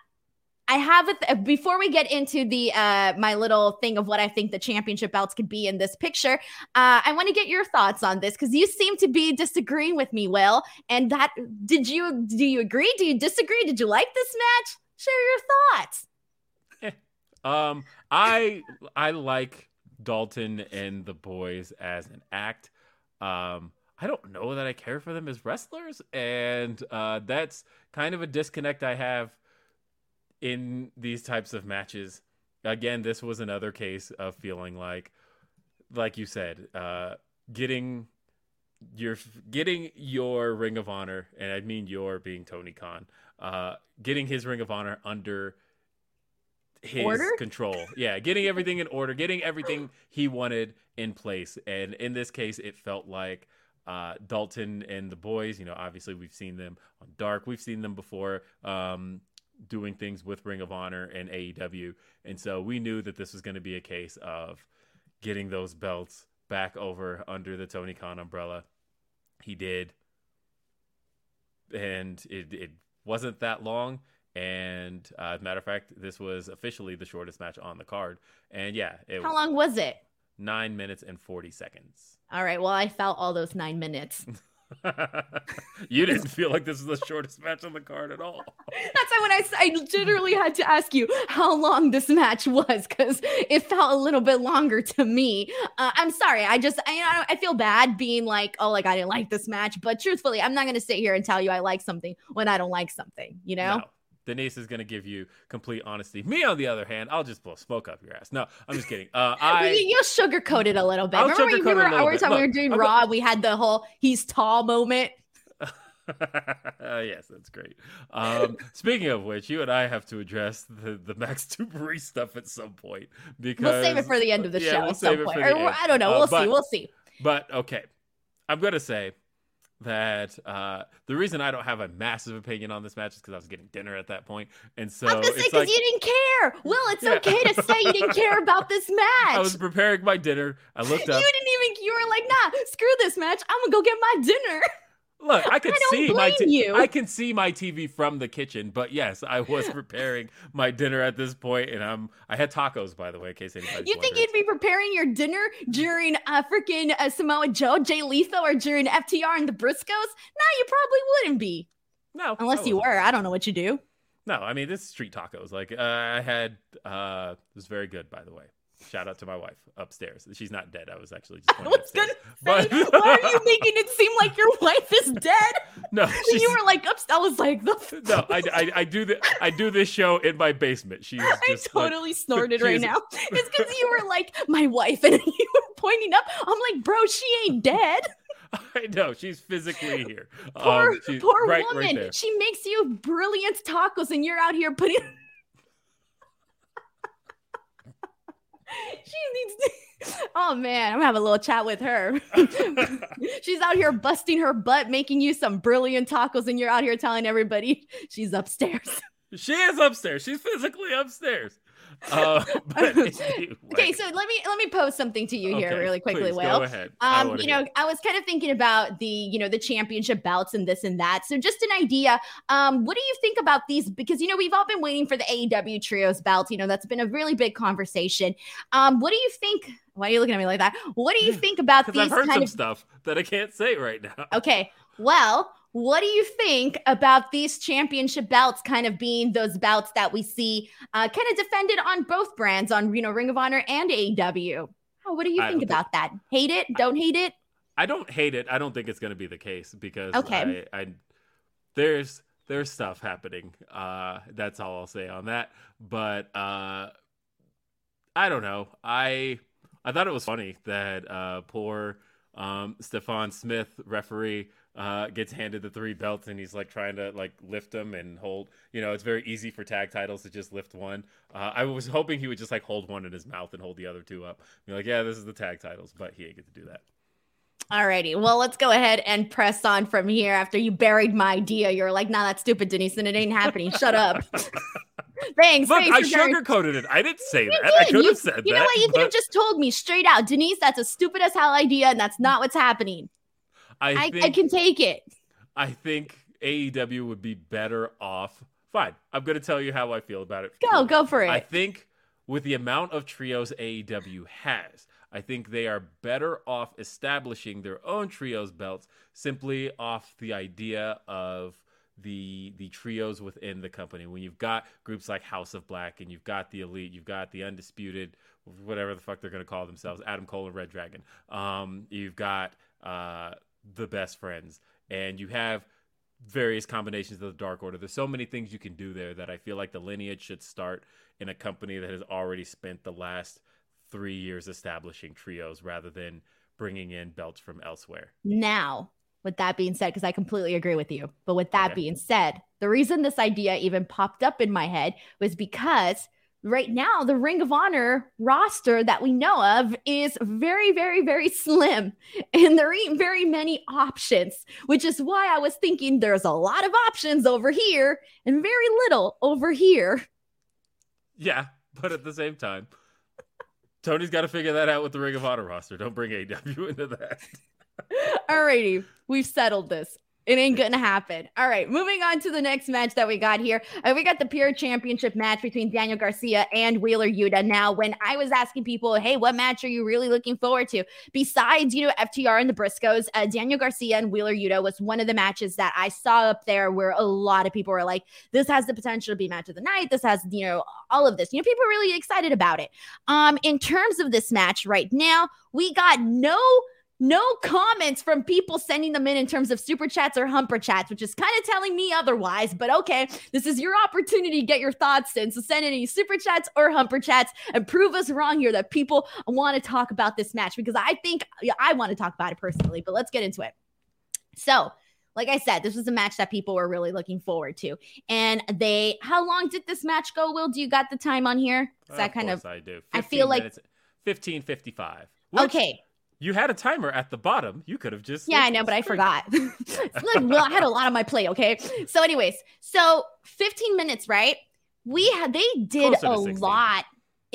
I have it th- before we get into the uh my little thing of what I think the championship belts could be in this picture. Uh I want to get your thoughts on this cuz you seem to be disagreeing with me, Will. And that did you do you agree? Do you disagree? Did you like this match? Share your thoughts. um I I like Dalton and the boys as an act. Um I don't know that I care for them as wrestlers and uh that's kind of a disconnect I have in these types of matches. Again, this was another case of feeling like, like you said, uh, getting your getting your Ring of Honor, and I mean your being Tony Khan, uh, getting his Ring of Honor under his order? control. Yeah, getting everything in order, getting everything he wanted in place. And in this case, it felt like uh, Dalton and the boys. You know, obviously we've seen them on Dark. We've seen them before. Um, doing things with Ring of Honor and AEW. And so we knew that this was going to be a case of getting those belts back over under the Tony Khan umbrella. He did. And it, it wasn't that long. And uh, as a matter of fact, this was officially the shortest match on the card. And yeah, it how long was it? Nine minutes and 40 seconds. All right. Well, I felt all those nine minutes. you didn't feel like this was the shortest match on the card at all. That's why when I, I literally had to ask you how long this match was because it felt a little bit longer to me. Uh, I'm sorry. I just, I, I feel bad being like, oh, like I didn't like this match. But truthfully, I'm not going to sit here and tell you I like something when I don't like something, you know? No. Denise is going to give you complete honesty. Me, on the other hand, I'll just blow smoke up your ass. No, I'm just kidding. Uh, I you sugarcoat it a little bit. I'll Remember we our time we were doing Raw, we had the whole "he's tall" moment. uh, yes, that's great. Um, speaking of which, you and I have to address the, the Max Dupri stuff at some point because we'll save it for the end of the yeah, show we'll at some point. Or, I don't know. Uh, we'll but, see. We'll see. But okay, I'm gonna say that uh, the reason I don't have a massive opinion on this match is because I was getting dinner at that point, and so I was gonna say because like, you didn't care. Well, it's yeah. okay to say you didn't care about this match. I was preparing my dinner. I looked up. You didn't even. You were like, nah, screw this match. I'm gonna go get my dinner. Look, I could I see my t- you. I can see my TV from the kitchen, but yes, I was preparing my dinner at this point, and I'm I had tacos by the way, in case anybody. You think you'd be preparing your dinner during uh, freaking uh, Samoa Joe, Jay Lethal, or during FTR and the Briscoes? No, you probably wouldn't be. No, unless you were. I don't know what you do. No, I mean this is street tacos. Like uh, I had, uh, it was very good, by the way. Shout out to my wife upstairs. She's not dead. I was actually just was upstairs. But... why are you making it seem like your wife is dead? No, you were like upstairs. I was like, the no, I, I, I do the I do this show in my basement. She's just I totally like, snorted right now. It's because you were like my wife, and you were pointing up. I'm like, bro, she ain't dead. I know she's physically here. Poor, um, poor right, woman. Right she makes you brilliant tacos, and you're out here putting. she needs to Oh man, I'm gonna have a little chat with her. she's out here busting her butt, making you some brilliant tacos, and you're out here telling everybody she's upstairs. She is upstairs. She's physically upstairs. Uh. Okay, so let me let me pose something to you here really quickly, please, Will. Go ahead. Um, you know. I was kind of thinking about the, you know, the championship belts and this and that. So just an idea. Um, what do you think about these? Because you know, we've all been waiting for the AEW trios belt. You know, that's been a really big conversation. Um, what do you think? Why are you looking at me like that? What do you think about these I've heard kind some of stuff that I can't say right now. Okay. Well, what do you think about these championship belts kind of being those belts that we see uh, kind of defended on both brands on, you know, Ring of Honor and AEW? Oh, what do you I think about that? Hate it? Don't hate it? I don't hate it. I don't think it's going to be the case because Okay. I, I there's there's stuff happening. Uh, that's all I'll say on that. But uh, I don't know. I I thought it was funny that uh, poor um, Stephon Smith referee uh, gets handed the three belts and he's like trying to like lift them and hold. You know, it's very easy for tag titles to just lift one. Uh, I was hoping he would just like hold one in his mouth and hold the other two up. Be like, yeah, this is the tag titles, but he ain't get to do that. Alrighty. Well, let's go ahead and press on from here. After you buried my idea, you're like, nah, that's stupid, Denise, and it ain't happening. Shut up. thanks. Look, thanks I sugarcoated it. I didn't say You that. I could have said You that. You know what? You could have just told me straight out, Denise, that's a stupid as hell idea, and that's not what's happening. I, I, think I can take it. I think AEW would be better off. Fine, I'm going to tell you how I feel about it. Go, go for it. I think with the amount of trios AEW has, I think they are better off establishing their own trios belts simply off the idea of the the trios within the company. When you've got groups like House of Black and you've got the Elite, you've got the Undisputed, whatever the fuck they're going to call themselves, Adam Cole and Red Dragon. Um, you've got uh, the Best Friends, and you have various combinations of the Dark Order. There's so many things you can do there that I feel like the lineage should start in a company that has already spent the last three years establishing trios rather than bringing in belts from elsewhere. Now, with that being said, because I completely agree with you, but with that Okay. being said, the reason this idea even popped up in my head was because right now the Ring of Honor roster that we know of is very, very, very slim, and there ain't very many options, which is why I was thinking there's a lot of options over here and very little over here. Yeah, but at the same time, Tony's got to figure that out with the Ring of Honor roster. Don't bring AW into that. Alrighty, we've settled this. It ain't gonna happen. All right, moving on to the next match that we got here. Uh, we got the Pure Championship match between Daniel Garcia and Wheeler Yuta. Now, when I was asking people, hey, what match are you really looking forward to? Besides, you know, FTR and the Briscoes, uh, Daniel Garcia and Wheeler Yuta was one of the matches that I saw up there where a lot of people were like, this has the potential to be match of the night. This has, you know, all of this. You know, people are really excited about it. Um, in terms of this match right now, we got no no comments from people sending them in in terms of super chats or humper chats, which is kind of telling me otherwise. But okay, this is your opportunity to get your thoughts in. So send any super chats or humper chats and prove us wrong here that people want to talk about this match because I think I want to talk about it personally. But let's get into it. So, like I said, this was a match that people were really looking forward to. And they, how long did this match go, Will? Do you got the time on here? Is that kind of? I do. I 15 feel like- minutes, 1555. okay? You had a timer at the bottom. You could have just. Yeah, I know, but I forgot. Look, well, I had a lot on my plate. Okay. So, anyways, so 15 minutes, right? We had, they did Closer a lot.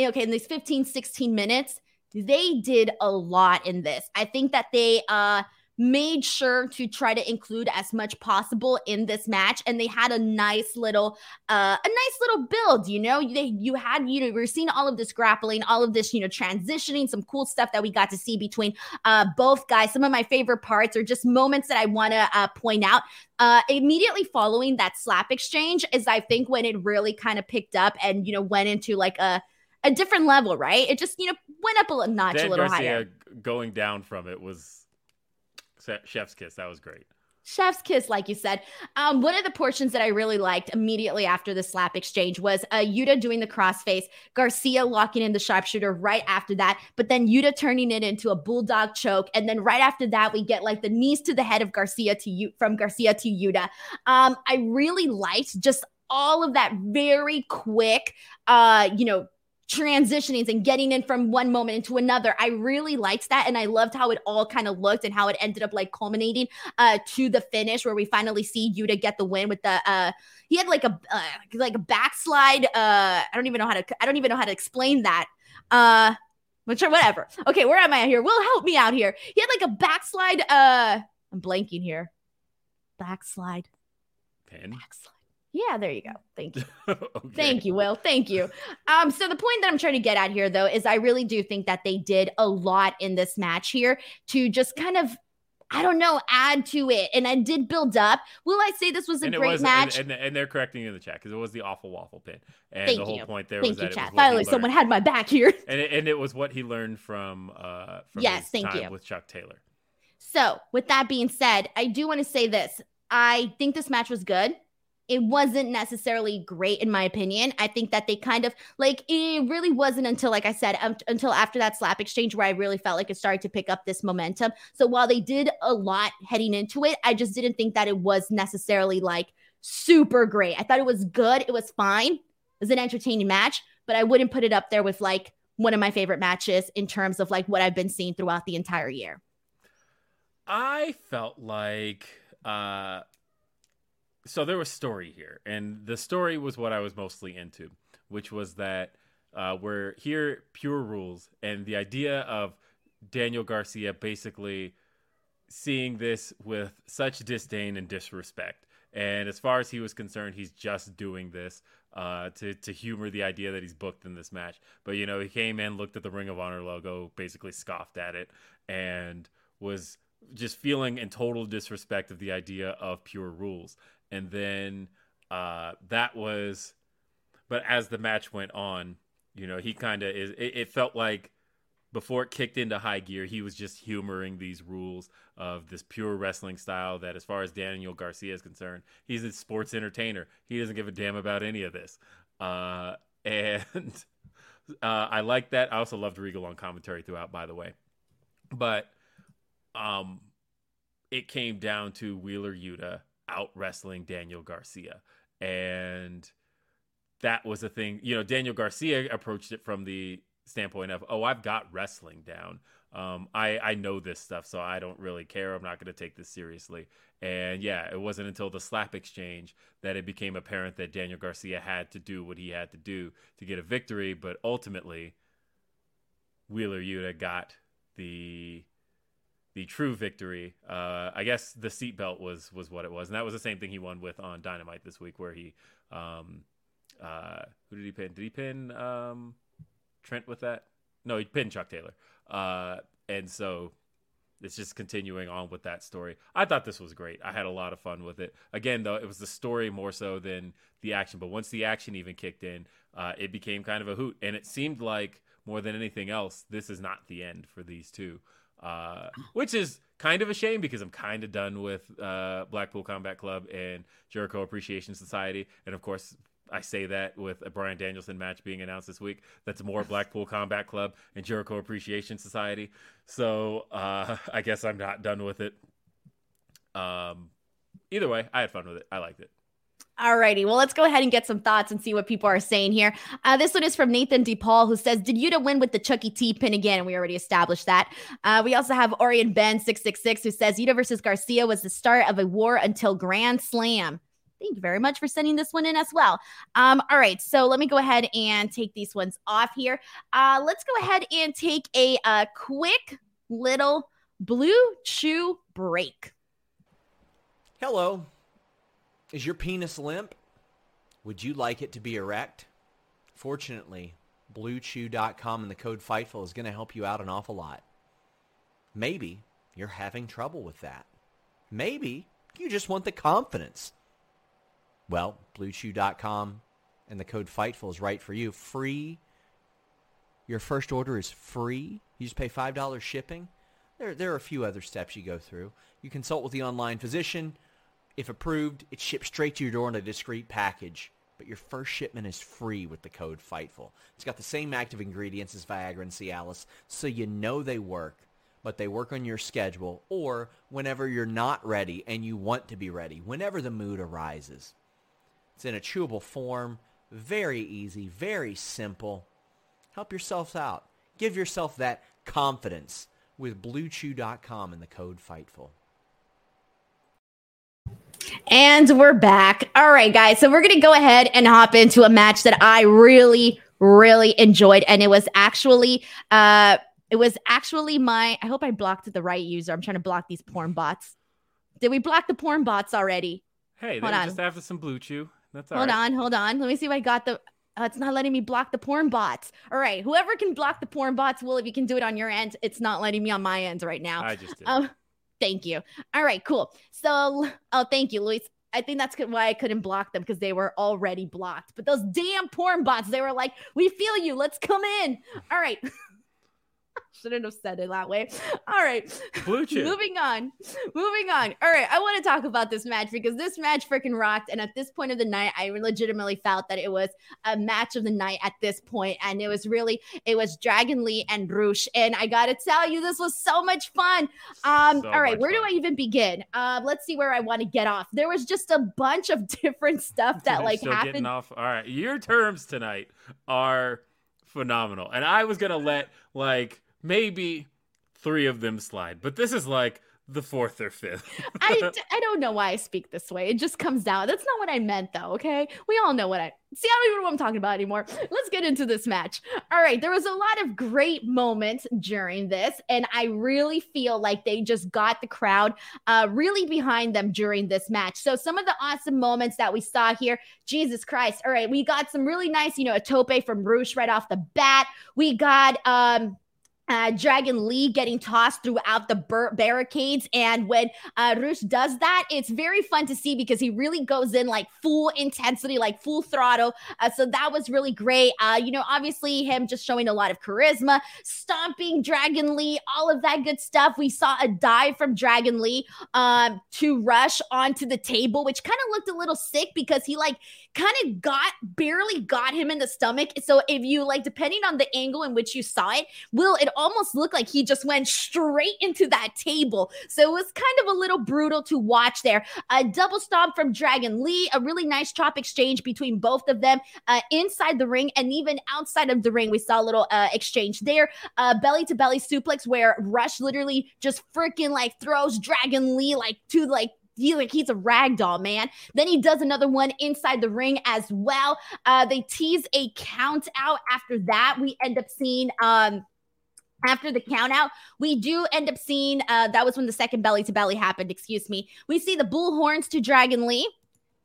Okay. In these 15, 16 minutes, they did a lot in this. I think that they, uh, made sure to try to include as much possible in this match and they had a nice little uh a nice little build you know? They you had you know we are seeing all of this grappling all of this you know transitioning some cool stuff that we got to see between uh both guys. Some of my favorite parts are just moments that i want to uh, point out. Uh immediately following that slap exchange is i think when it really kind of picked up and you know went into like a a different level right? It just you know went up a notch Dan a little Garcia higher. going down from it was chef's kiss. That was great. Chef's kiss, like you said. Um, one of the portions that I really liked immediately after the slap exchange was uh, Yuta doing the crossface, Garcia locking in the sharpshooter right after that, but then Yuta turning it into a bulldog choke, and then right after that we get like the knees to the head of Garcia to you from Garcia to Yuta. Um, I really liked just all of that very quick, uh, you know, transitionings and getting in from one moment into another. I really liked that. And I loved how it all kind of looked and how it ended up like culminating uh to the finish where we finally see Yuta get the win with the uh he had like a uh, like a backslide. Uh I don't even know how to I don't even know how to explain that. Uh which whatever. Okay, where am I here? Will help me out here. He had like a backslide, uh I'm blanking here. Backslide. Pin. Backslide. Yeah, there you go. Thank you. okay. Thank you, Will. Thank you. Um, so the point that I'm trying to get at here, though, is I really do think that they did a lot in this match here to just kind of, I don't know, add to it, and I did build up. Will I say this was a And great was, match? and, and, and they're correcting you in the chat because it was the awful waffle pin, and Thank the whole you. point there Thank was you, that chat. it was Finally, someone had my back here. and it, and it was what he learned from uh from Yes, thank time you. with Chuck Taylor. So, with that being said, I do want to say this. I think this match was good. It wasn't necessarily great, in my opinion. I think that they kind of like it really wasn't until, like I said, um, until after that slap exchange where I really felt like it started to pick up this momentum. So, while they did a lot heading into it, I just didn't think that it was necessarily like super great. I thought it was good. It was fine. It was an entertaining match, but I wouldn't put it up there with like one of my favorite matches in terms of like what I've been seeing throughout the entire year. I felt like uh so there was story here, and the story was what I was mostly into, which was that uh, we're here pure rules, and the idea of Daniel Garcia basically seeing this with such disdain and disrespect. And as far as he was concerned, he's just doing this uh, to to humor the idea that he's booked in this match. But you know, he came in, looked at the Ring of Honor logo, basically scoffed at it, and was just feeling in total disrespect of the idea of pure rules. And then uh, that was, but as the match went on, you know, he kind of is. It, it felt like before it kicked into high gear, he was just humoring these rules of this pure wrestling style that, as far as Daniel Garcia is concerned, he's a sports entertainer. He doesn't give a damn about any of this. Uh, and uh, I like that. I also loved Regal on commentary throughout, by the way. But um, it came down to Wheeler Yuta out wrestling Daniel Garcia. And that was a thing. You know, Daniel Garcia approached it from the standpoint of, oh, I've got wrestling down. Um, I I know this stuff, so I don't really care. I'm not going to take this seriously. And yeah, it wasn't until the slap exchange that it became apparent that Daniel Garcia had to do what he had to do to get a victory. But ultimately, Wheeler Yuta got the the true victory. Uh, I guess the seatbelt was was what it was, and that was the same thing he won with on Dynamite this week, where he um, uh, who did he pin? Did he pin um, Trent with that? No, he pinned Chuck Taylor. Uh, and so it's just continuing on with that story. I thought this was great. I had a lot of fun with it. Again, though, it was the story more so than the action. But once the action even kicked in, uh, it became kind of a hoot. And it seemed like more than anything else, this is not the end for these two, uh, which is kind of a shame because I'm kind of done with uh, Blackpool Combat Club and Jericho Appreciation Society. And of course, I say that with a Bryan Danielson match being announced this week. That's more Blackpool Combat Club and Jericho Appreciation Society. So uh, I guess I'm not done with it. Um, either way, I had fun with it. I liked it. Alrighty, well, let's go ahead and get some thoughts and see what people are saying here. Uh, this one is from Nathan DePaul, who says, Did Yuta win with the Chucky T pin again? We already established that. Uh, we also have Orion Ben666, who says, Yuta versus Garcia was the start of a war until Grand Slam. Thank you very much for sending this one in as well. Um, all right, so let me go ahead and take these ones off here. Uh, let's go ahead and take a, uh quick little blue chew break. Hello. Is your penis limp? Would you like it to be erect? Fortunately, BlueChew.com and the code FIGHTFUL is going to help you out an awful lot. Maybe you're having trouble with that. Maybe you just want the confidence. Well, BlueChew.com and the code FIGHTFUL is right for you. Free. Your first order is free. You just pay $5 shipping. There, there are a few other steps you go through. You consult with the online physician. If approved, it ships straight to your door in a discreet package. But your first shipment is free with the code FIGHTFUL. It's got the same active ingredients as Viagra and Cialis, so you know they work. But they work on your schedule or whenever you're not ready and you want to be ready, whenever the mood arises. It's in a chewable form, very easy, very simple. Help yourselves out. Give yourself that confidence with BlueChew.com and the code FIGHTFUL. And we're back. All right, guys. So we're going to go ahead and hop into a match that I really, really enjoyed. And it was actually, uh, it was actually my, I hope I blocked the right user. I'm trying to block these porn bots. Did we block the porn bots already? Hey, Hold on. just after some blue chew. That's all hold right. on, hold on. Let me see if I got the. Uh, it's not letting me block the porn bots. All right, whoever can block the porn bots, will if you can do it on your end, it's not letting me on my end right now. I just did. Um, thank you. All right, cool. So, oh, thank you, Luis. I think that's why I couldn't block them because they were already blocked. But those damn porn bots, they were like, "We feel you. Let's come in." All right. Shouldn't have said it that way. All right. Blue chew. Moving on. Moving on. All right. I want to talk about this match because this match freaking rocked. And at this point of the night, I legitimately felt that it was a match of the night at this point. And it was really, it was Dragon Lee and Rush. And I got to tell you, this was so much fun. Um, So all right. Where do. I even begin? Uh, let's see where I want to get off. There was just a bunch of different stuff that like happened. off. All right, your terms tonight are phenomenal, and I was gonna let like maybe three of them slide, but this is like the fourth or fifth. I, I don't know why I speak this way. It just comes out. That's not what I meant, though. Okay, we all know what I see. I don't even know what I'm talking about anymore. Let's get into this match. All right, there was a lot of great moments during this, and I really feel like they just got the crowd uh, really behind them during this match. So some of the awesome moments that we saw here, Jesus Christ! All right, we got some really nice, you know, a tope from Rush right off the bat. We got um uh, Dragon Lee getting tossed throughout the barricades. And when uh, Rush does that, it's very fun to see because he really goes in like full intensity, like full throttle. Uh, so that was really great. Uh, you know, obviously him just showing a lot of charisma, stomping Dragon Lee, all of that good stuff. We saw a dive from Dragon Lee um, to Rush onto the table, which kind of looked a little sick because he like kind of got barely got him in the stomach. So if you like, depending on the angle in which you saw it, will it almost looked like he just went straight into that table. So it was kind of a little brutal to watch there. A double stomp from Dragon Lee, a really nice chop exchange between both of them uh, inside the ring and even outside of the ring. We saw a little uh, exchange there. Belly to belly suplex where Rush literally just freaking like throws Dragon Lee like to like he like he's a rag doll, man. Then he does another one inside the ring as well. Uh, they tease a count out. After that, we end up seeing um after the count out, we do end up seeing uh that was when the second belly to belly happened, excuse me. We see the bull horns to Dragon Lee.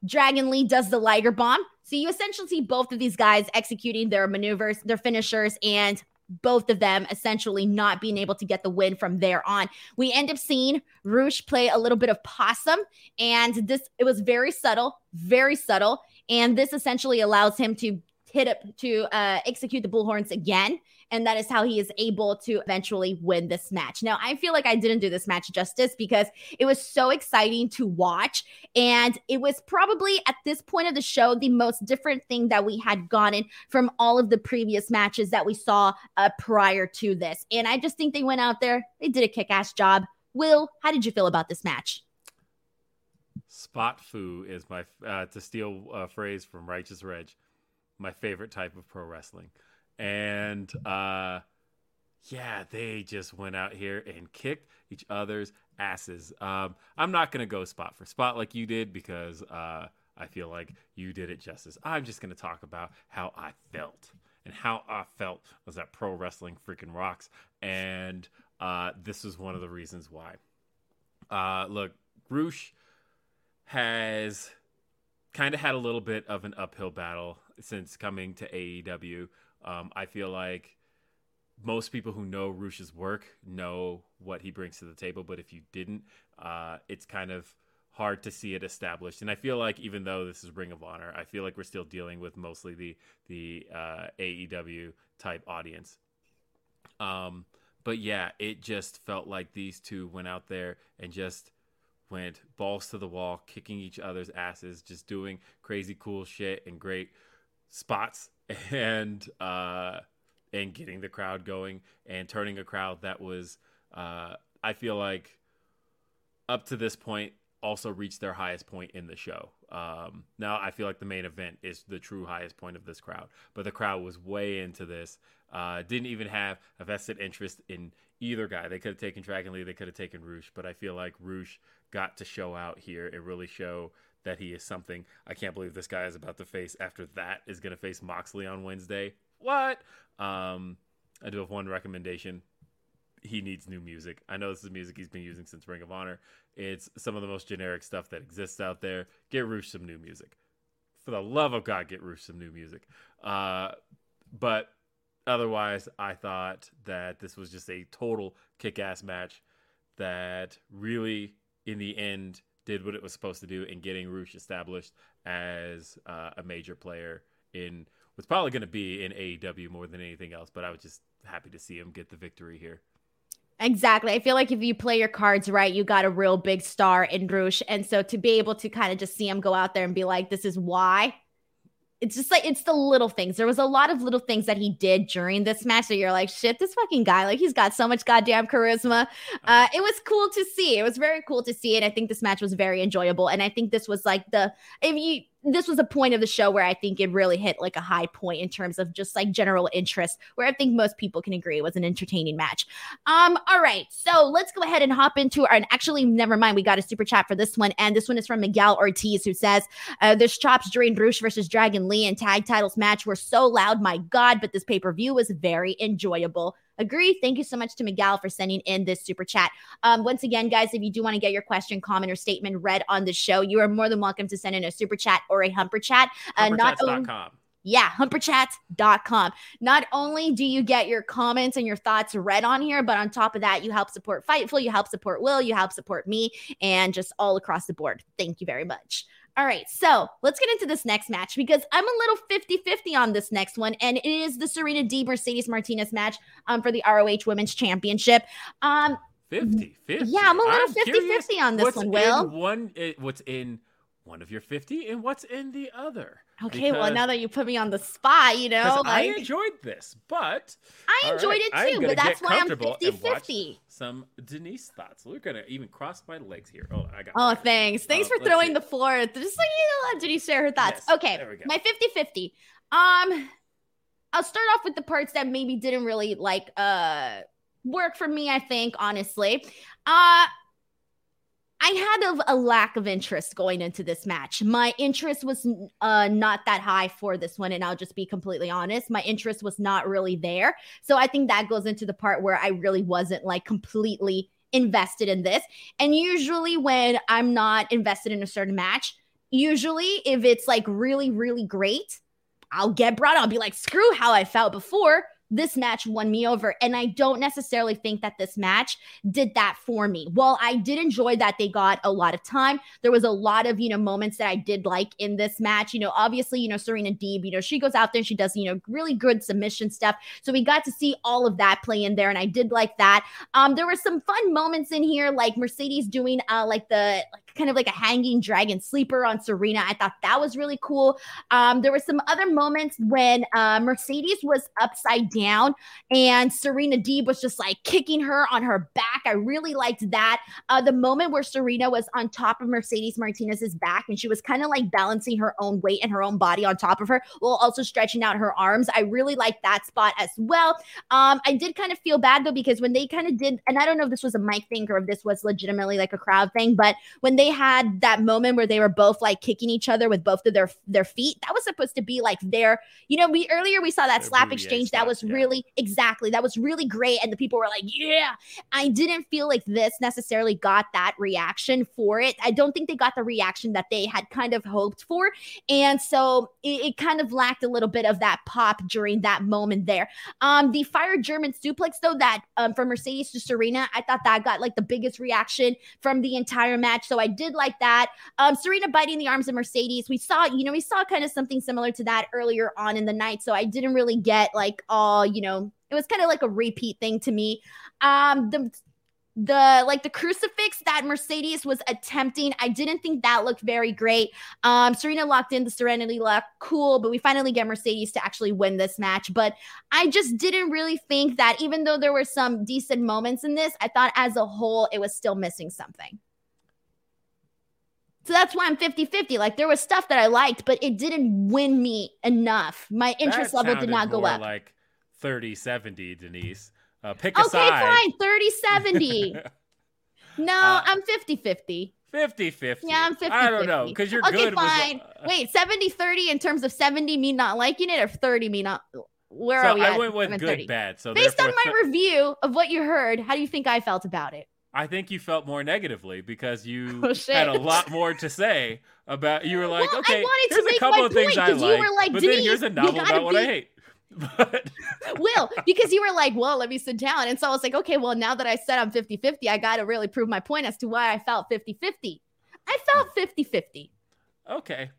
Dragon Lee does the Liger bomb. So you essentially see both of these guys executing their maneuvers, their finishers, and both of them essentially not being able to get the win from there on. We end up seeing Rush play a little bit of possum, and this it was very subtle, very subtle, and this essentially allows him to hit up to uh, execute the bullhorns again, and that is how he is able to eventually win this match. Now, I feel like I didn't do this match justice because it was so exciting to watch, and it was probably at this point of the show the most different thing that we had gotten from all of the previous matches that we saw uh, prior to this. And I just think they went out there, they did a kick ass job. Will, how did you feel about this match? Spot foo is my uh, to steal a phrase from Righteous Reg, my favorite type of pro wrestling, and uh, yeah, they just went out here and kicked each other's asses. Um, I'm not gonna go spot for spot like you did because uh, I feel like you did it justice. I'm just gonna talk about how I felt. And how I felt was that pro wrestling freaking rocks, and uh, this is one of the reasons why. Uh, look, Rush has kind of had a little bit of an uphill battle since coming to AEW. Um, I feel like most people who know Rush's work know what he brings to the table, but if you didn't, uh, it's kind of hard to see it established. And I feel like even though this is Ring of Honor, I feel like we're still dealing with mostly the the uh, AEW type audience. Um, but yeah, it just felt like these two went out there and just went balls to the wall, kicking each other's asses, just doing crazy cool shit and great spots and uh and getting the crowd going and turning a crowd that was uh I feel like up to this point also reached their highest point in the show. Um, now I feel like the main event is the true highest point of this crowd, but the crowd was way into this. Uh, didn't even have a vested interest in either guy. They could have taken Dragon Lee, they could have taken Rush, but I feel like Rush got to show out here and really show that he is something. I can't believe this guy is about to face after that is going to face Moxley on Wednesday. What? Um, I do have one recommendation. He needs new music. I know this is music he's been using since Ring of Honor. It's some of the most generic stuff that exists out there. Get Rush some new music. For the love of God, get Rush some new music. Uh, but otherwise, I thought that this was just a total kick ass match that really, in the end, did what it was supposed to do in getting Rush established as uh, a major player in what's probably going to be in AEW more than anything else. But I was just happy to see him get the victory here. Exactly. I feel like if you play your cards right, you got a real big star in Rush. And so to be able to kind of just see him go out there and be like, this is why it's just like it's the little things. There was a lot of little things that he did during this match that you're like, shit, this fucking guy, like he's got so much goddamn charisma. Uh, it was cool to see. It was very cool to see, and I think this match was very enjoyable. And I think this was like the if you this was a point of the show where I think it really hit like a high point in terms of just like general interest, where I think most people can agree it was an entertaining match. Um, all right, so let's go ahead and hop into our. And actually, never mind, we got a super chat for this one, and this one is from Miguel Ortiz, who says, uh, "This chops during Bruce versus Dragon Lee and tag titles match were so loud, my god, but this pay per view was very enjoyable." Agree. Thank you so much to Miguel for sending in this super chat. Um, once again, guys, if you do want to get your question, comment, or statement read on the show, you are more than welcome to send in a super chat or a humper chat. Uh, not only, yeah, humperchats.com. Not only do you get your comments and your thoughts read on here, but on top of that, you help support Fightful, you help support Will, you help support me, and just all across the board. Thank you very much. All right, so let's get into this next match because I'm a little 50 50 on this next one, and it is the Serena Deeb Mercedes Martinez match um, for the ROH Women's Championship. Um, 50 50. Yeah, I'm a little 50 50 on this one, Will. one, what's in one of your 50 and what's in the other? Okay, because, well, now that you put me on the spot, you know, like, I enjoyed this, but I enjoyed right, it too, but that's why I'm 50 50. Some Denise thoughts. We're gonna even cross my legs here. Oh, I got. Oh, thanks. Thanks uh, for throwing the floor. Just like you know, let Denise share her thoughts. Yes, okay, my 50 50. Um, I'll start off with the parts that maybe didn't really like uh work for me. I think honestly, uh I had a, a, lack of interest going into this match. My interest was uh, not that high for this one, and I'll just be completely honest. My interest was not really there. So I think that goes into the part where I really wasn't like completely invested in this. And usually, when I'm not invested in a certain match, usually if it's like really, really great, I'll get brought. I'll be like, screw how I felt before this match won me over. And I don't necessarily think that this match did that for me. While I did enjoy that they got a lot of time, there was a lot of, you know, moments that I did like in this match. You know, obviously, you know, Serena Deeb, you know, she goes out there and she does, you know, really good submission stuff. So we got to see all of that play in there. And I did like that. Um, there were some fun moments in here, like Mercedes doing uh like the like kind of like a hanging dragon sleeper on Serena. I thought that was really cool. Um, there were some other moments when uh, Mercedes was upside down and Serena Deeb was just like kicking her on her back. I really liked that. Uh, the moment where Serena was on top of Mercedes Martinez's back and she was kind of like balancing her own weight and her own body on top of her while also stretching out her arms. I really liked that spot as well. Um, I did kind of feel bad though because when they kind of did, and I don't know if this was a mic thing or if this was legitimately like a crowd thing, but when they they had that moment where they were both like kicking each other with both of their their feet. That was supposed to be like their, you know, we earlier we saw that their slap exchange. That was yeah. really exactly that was really great, and the people were like, "Yeah." I didn't feel like this necessarily got that reaction for it. I don't think they got the reaction that they had kind of hoped for, and so it, it kind of lacked a little bit of that pop during that moment there. Um, the fire German suplex though that um from Mercedes to Serena, I thought that got like the biggest reaction from the entire match. So I did like that. Um, Serena biting the arms of Mercedes. We saw, you know, we saw kind of something similar to that earlier on in the night. So I didn't really get like all, you know, it was kind of like a repeat thing to me. Um, the the like the crucifix that Mercedes was attempting. I didn't think that looked very great. Um, Serena locked in the Serenity lock, cool, but we finally get Mercedes to actually win this match. But I just didn't really think that even though there were some decent moments in this, I thought as a whole it was still missing something. So that's why I'm 50 50. Like there was stuff that I liked, but it didn't win me enough. My interest That level did not go up. Like 30 70, Denise. Uh, pick a okay, side. fine. 30 70. no, Uh, I'm 50 50. 50 50. Yeah, I'm 50 I don't know because you're okay, good. fine. Wait, 70 30 in terms of 70 me not liking it or 30 me not. Where so are we? I at? went with good, 30. bad. So Based on my th- review of what you heard, how do you think I felt about it? I think you felt more negatively because you Oh, had a lot more to say about. You were like, Well, I okay, wanted to here's a couple my of things point, I like, were like, but then "Denise, here's a you novel about what I hate. But Will, because you were like, well, let me sit down. And so I was like, okay, well, now that I said I'm 50 50, I got to really prove my point as to why I felt 50 50. I felt 50 50. okay,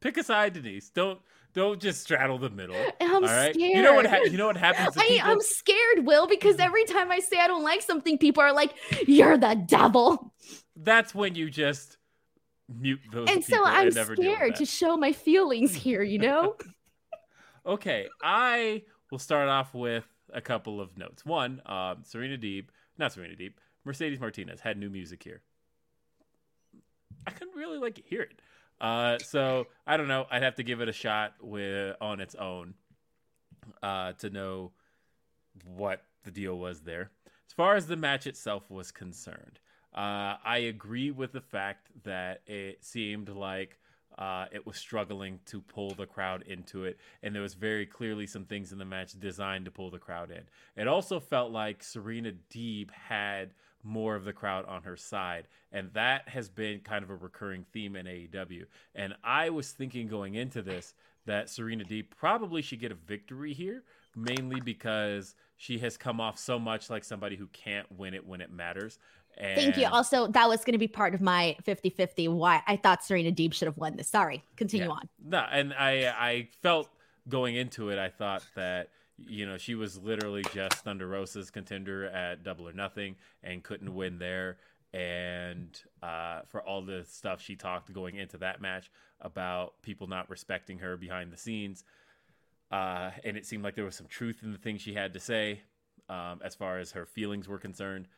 pick a side, Denise. Don't don't just straddle the middle. I'm all right. You know what? Ha- you know what happens to I, people. I'm scared, Will, because every time I say I don't like something, people are like, you're the devil. That's when you just mute those And so I'm and scared to show my feelings here, you know? Okay, I will start off with a couple of notes. One, um, Serena Deeb, not Serena Deeb, Mercedes Martinez had new music here. I couldn't really like hear it. Uh, so I don't know. I'd have to give it a shot with on its own uh, to know what the deal was there. As far as the match itself was concerned, uh, I agree with the fact that it seemed like uh, it was struggling to pull the crowd into it, and there was very clearly some things in the match designed to pull the crowd in. It also felt like Serena Deeb had more of the crowd on her side, and that has been kind of a recurring theme in AEW. And I was thinking going into this that Serena Deeb probably should get a victory here, mainly because she has come off so much like somebody who can't win it when it matters. And Thank you. Also, that was going to be part of my 50 50 why I thought Serena Deeb should have won this. Sorry. Continue Yeah. on. No, and I I felt going into it, I thought that you know she was literally just Thunder Rosa's contender at Double or Nothing and couldn't win there. And uh, for all the stuff she talked going into that match about people not respecting her behind the scenes, uh, and it seemed like there was some truth in the things she had to say um, as far as her feelings were concerned.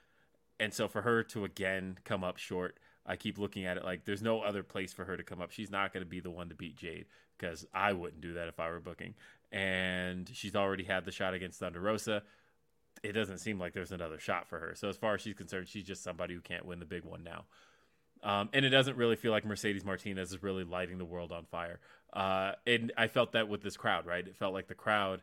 And so for her to again come up short, I keep looking at it like there's no other place for her to come up. She's not going to be the one to beat Jade because I wouldn't do that if I were booking. And she's already had the shot against Thunder Rosa. It doesn't seem like there's another shot for her. So as far as she's concerned, she's just somebody who can't win the big one now. Um, and it doesn't really feel like Mercedes Martinez is really lighting the world on fire. Uh, and I felt that with this crowd, right? It felt like the crowd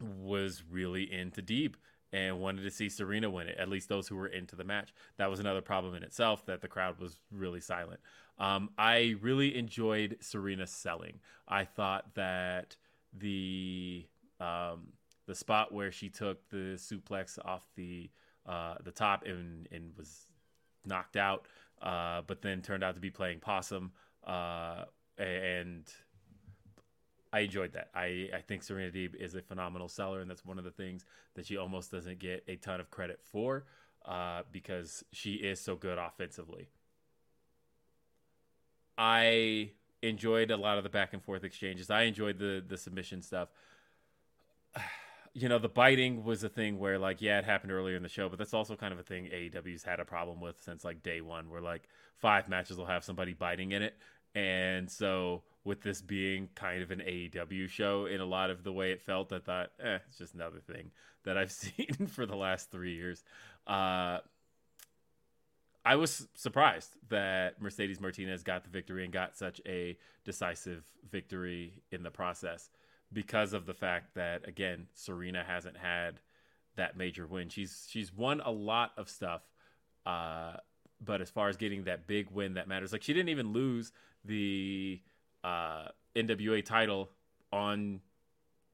was really into Deeb and wanted to see Serena win it. At least those who were into the match. That was another problem in itself that the crowd was really silent. Um, I really enjoyed Serena selling. I thought that the um, the spot where she took the suplex off the uh, the top and and was knocked out, uh, but then turned out to be playing possum. Uh, and I enjoyed that. I, I think Serena Deeb is a phenomenal seller, and that's one of the things that she almost doesn't get a ton of credit for uh, because she is so good offensively. I enjoyed a lot of the back and forth exchanges. I enjoyed the the submission stuff. You know, the biting was a thing where, like, yeah, it happened earlier in the show, but that's also kind of a thing AEW's had a problem with since like day one, where like five matches will have somebody biting in it, and so with this being kind of an AEW show in a lot of the way it felt, I thought, eh, it's just another thing that I've seen for the last three years. Uh, I was surprised that Mercedes Martinez got the victory and got such a decisive victory in the process because of the fact that again Serena hasn't had that major win. She's she's won a lot of stuff, uh, but as far as getting that big win that matters, like she didn't even lose the uh, NWA title on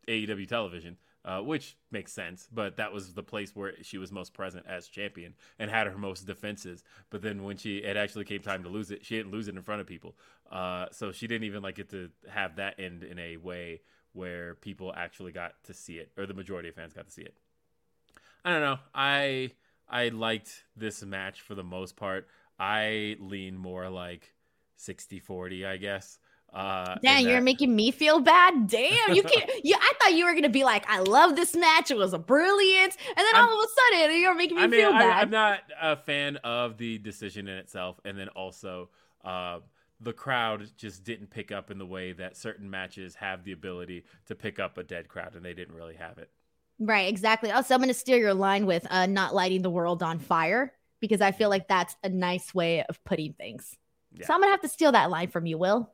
AEW television, uh, which makes sense. But that was the place where she was most present as champion and had her most defenses. But then when she it actually came time to lose it, she didn't lose it in front of people. Uh, so she didn't even like get to have that end in a way where people actually got to see it, or the majority of fans got to see it. I don't know. I I liked this match for the most part. I lean more like 60-40, I guess. Uh, Damn, you're that- making me feel bad. Damn, you can't. Yeah, I thought you were gonna be like, I love this match. It was a brilliant, and then I'm- all of a sudden, you're making me I mean, feel I, bad. I'm not a fan of the decision in itself, and then also uh, the crowd just didn't pick up in the way that certain matches have the ability to pick up a dead crowd, and they didn't really have it. Right, exactly. Also, I'm going to steal your line with uh, not lighting the world on fire because I feel like that's a nice way of putting things. Yeah. So I'm to have to steal that line from you, Will.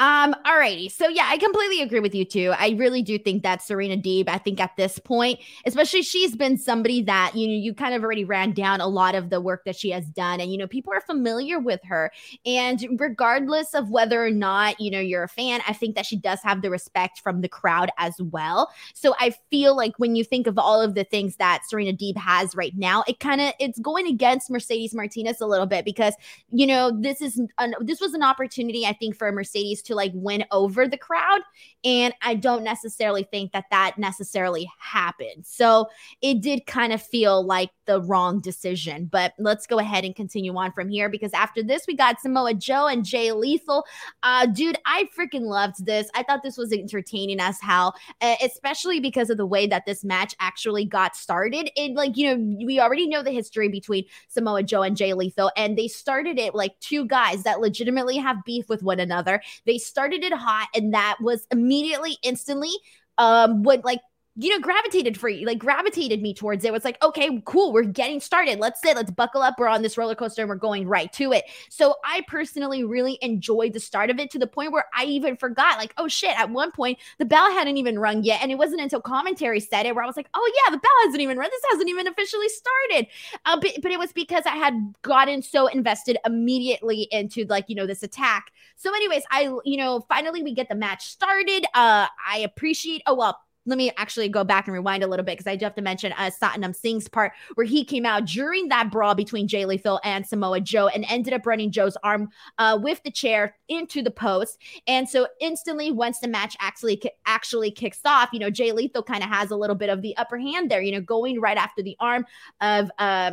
Um, alrighty. So yeah, I completely agree with you too. I really do think that Serena Deeb, I think at this point, especially she's been somebody that, you know, you kind of already ran down a lot of the work that she has done. And, you know, people are familiar with her. And regardless of whether or not, you know, you're a fan, I think that she does have the respect from the crowd as well. So I feel like when you think of all of the things that Serena Deeb has right now, it kind of it's going against Mercedes Martinez a little bit because you know this is an, this was an opportunity I think for Mercedes to like win over the crowd, and I don't necessarily think that that necessarily happened. So it did kind of feel like the wrong decision. But let's go ahead and continue on from here because after this we got Samoa Joe and Jay Lethal. Uh, dude, I freaking loved this. I thought this was entertaining as hell, especially because of the way that this match actually got started. It like you know we already know the history between Samoa Joe and Jay Lethal, and they started it like two guys that legitimately have beef with one another. They started it hot, and that was immediately, instantly, um, what like you know, gravitated for you, like gravitated me towards it. It was like, okay, cool, we're getting started. Let's sit, let's buckle up. We're on this roller coaster and we're going right to it. So I personally really enjoyed the start of it to the point where I even forgot, like, oh shit, at one point the bell hadn't even rung yet. And it wasn't until commentary said it where I was like, oh yeah, the bell hasn't even rung. This hasn't even officially started. Uh, but, but it was because I had gotten so invested immediately into like, you know, this attack. So, anyways, I, you know, finally we get the match started. Uh, I appreciate, oh, well, let me actually go back and rewind a little bit because I do have to mention uh, Satnam Singh's part where he came out during that brawl between Jay Lethal and Samoa Joe and ended up running Joe's arm uh, with the chair into the post. And so instantly, once the match actually actually kicks off, you know Jay Lethal kind of has a little bit of the upper hand there. You know, going right after the arm of. Uh,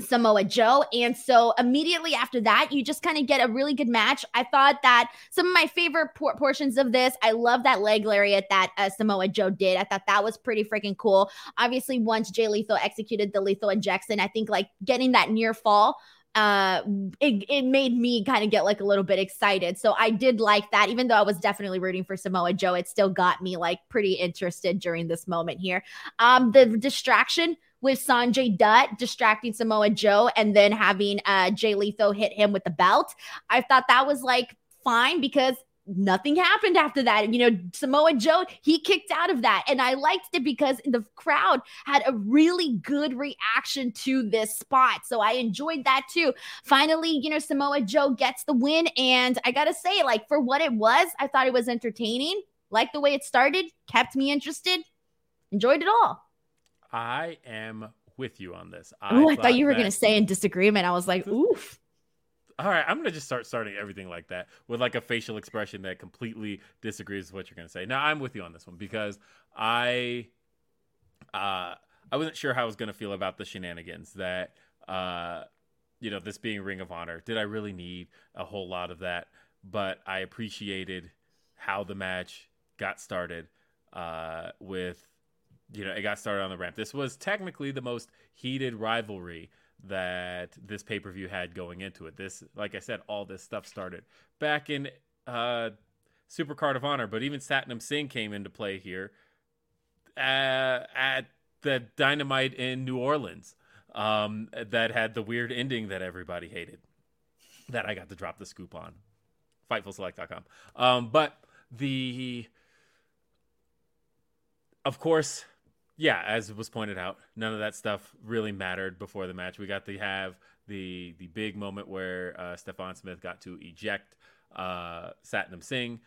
Samoa Joe. And so immediately after that, you just kind of get a really good match. I thought that some of my favorite por- portions of this, I love that leg lariat that uh, Samoa Joe did. I thought that was pretty freaking cool. Obviously, once Jay Lethal executed the lethal injection, I think like getting that near fall uh it, it made me kind of get like a little bit excited so i did like that even though i was definitely rooting for samoa joe it still got me like pretty interested during this moment here um the distraction with Sanjay Dutt distracting Samoa Joe and then having uh, Jay Lethal hit him with the belt. I thought that was like fine because nothing happened after that. You know, Samoa Joe, he kicked out of that. And I liked it because the crowd had a really good reaction to this spot. So I enjoyed that too. Finally, you know, Samoa Joe gets the win. And I got to say, like, for what it was, I thought it was entertaining. Like the way it started, kept me interested, enjoyed it all. I am with you on this. Oh, I thought you were that- going to say in disagreement. I was like, oof. All right, I'm gonna just start starting everything like that with like a facial expression that completely disagrees with what you're gonna say. Now I'm with you on this one because I, uh, I wasn't sure how I was gonna feel about the shenanigans that, uh, you know, this being Ring of Honor. Did I really need a whole lot of that? But I appreciated how the match got started, uh, with, you know, it got started on the ramp. This was technically the most heated rivalry that this pay per view had going into it. This, like I said, all this stuff started back in uh, Super Card of Honor, but even Satnam Singh came into play here uh, at the Dynamite in New Orleans um, that had the weird ending that everybody hated. That I got to drop the scoop on. FightfulSelect.com. Um, but the, of course, yeah, as was pointed out, none of that stuff really mattered before the match. We got to have the the big moment where uh, Stephon Smith got to eject uh, Satnam Singh,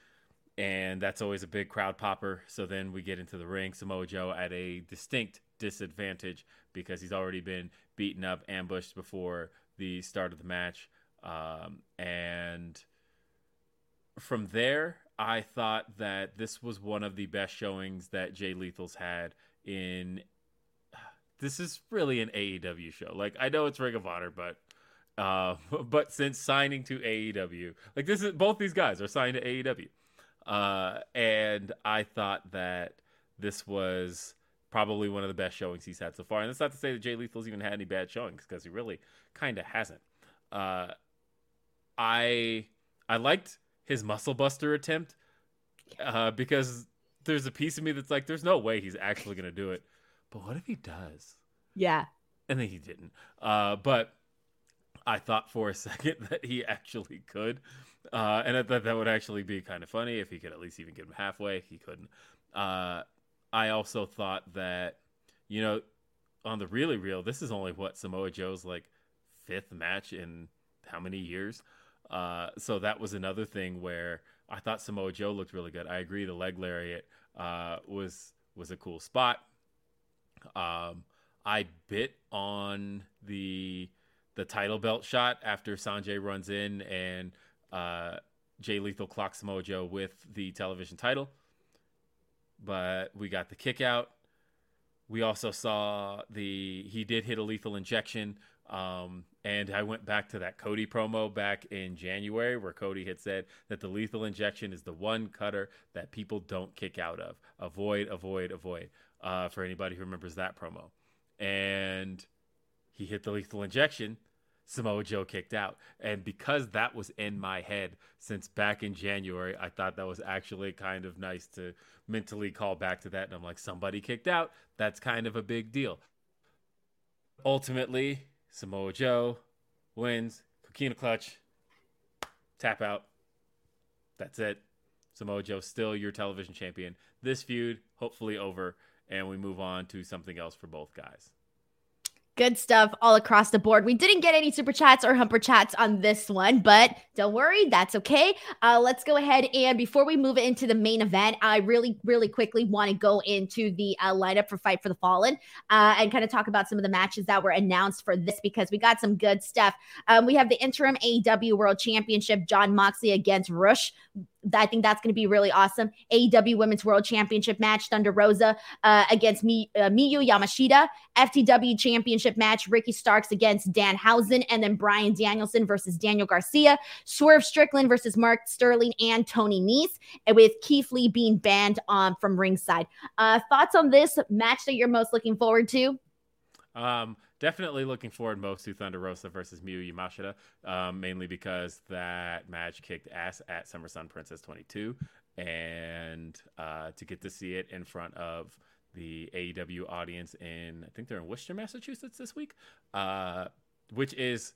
and that's always a big crowd popper. So then we get into the ring, Samoa Joe at a distinct disadvantage because he's already been beaten up, ambushed before the start of the match, um, and from there, I thought that this was one of the best showings that Jay Lethal's had in this is really an AEW show. Like I know it's Ring of Honor, but Uh, but since signing to AEW, like this is both these guys are signed to AEW, uh, and I thought that this was probably one of the best showings he's had so far. And that's not to say that Jay Lethal's even had any bad showings because he really kind of hasn't. Uh, I I liked his muscle buster attempt uh, because there's a piece of me that's like, there's no way he's actually gonna do it. But what if he does? Yeah. And then he didn't. Uh, but I thought for a second that he actually could. Uh, and I thought that would actually be kind of funny if he could at least even get him halfway. He couldn't. Uh, I also thought that, you know, on the really real, this is only what Samoa Joe's like fifth match in how many years. Uh, so that was another thing where I thought Samoa Joe looked really good. I agree, the leg lariat uh, was was a cool spot. Um, I bit on the the title belt shot after Sanjay runs in and uh, Jay Lethal clocks Samoa Joe with the television title. But we got the kick out. We also saw the he did hit a lethal injection. Um, and I went back to that Cody promo back in January where Cody had said that the lethal injection is the one cutter that people don't kick out of. Avoid, avoid, avoid. Uh, for anybody who remembers that promo. And he hit the lethal injection. Samoa Joe kicked out. And because that was in my head since back in January, I thought that was actually kind of nice to mentally call back to that. And I'm like, somebody kicked out. That's kind of a big deal. Ultimately, Samoa Joe wins. Coquina clutch. Tap out. That's it. Samoa Joe still your television champion. This feud hopefully over, and we move on to something else for both guys. Good stuff all across the board. We didn't get any super chats or humper chats on this one, but don't worry, that's okay. Uh, let's go ahead and before we move into the main event, I really, really quickly want to go into the uh, lineup for Fight for the Fallen uh, and kind of talk about some of the matches that were announced for this because we got some good stuff. Um, we have the interim AEW World Championship, Jon Moxley against Rush. I think that's going to be really awesome. AEW Women's World Championship match, Thunder Rosa uh, against Mi- uh, Miyu Yamashita. FTW Championship match, Ricky Starks against Danhausen, and then Bryan Danielson versus Daniel Garcia. Swerve Strickland versus Mark Sterling and Tony Nese, with Keith Lee being banned um, from ringside. Uh, thoughts on this match that you're most looking forward to? Um, definitely looking forward most to Thunder Rosa versus Miyu Yamashita, um, mainly because that match kicked ass at Summer Sun Princess 22, and uh, to get to see it in front of the AEW audience in I think they're in Worcester, Massachusetts this week, uh, which is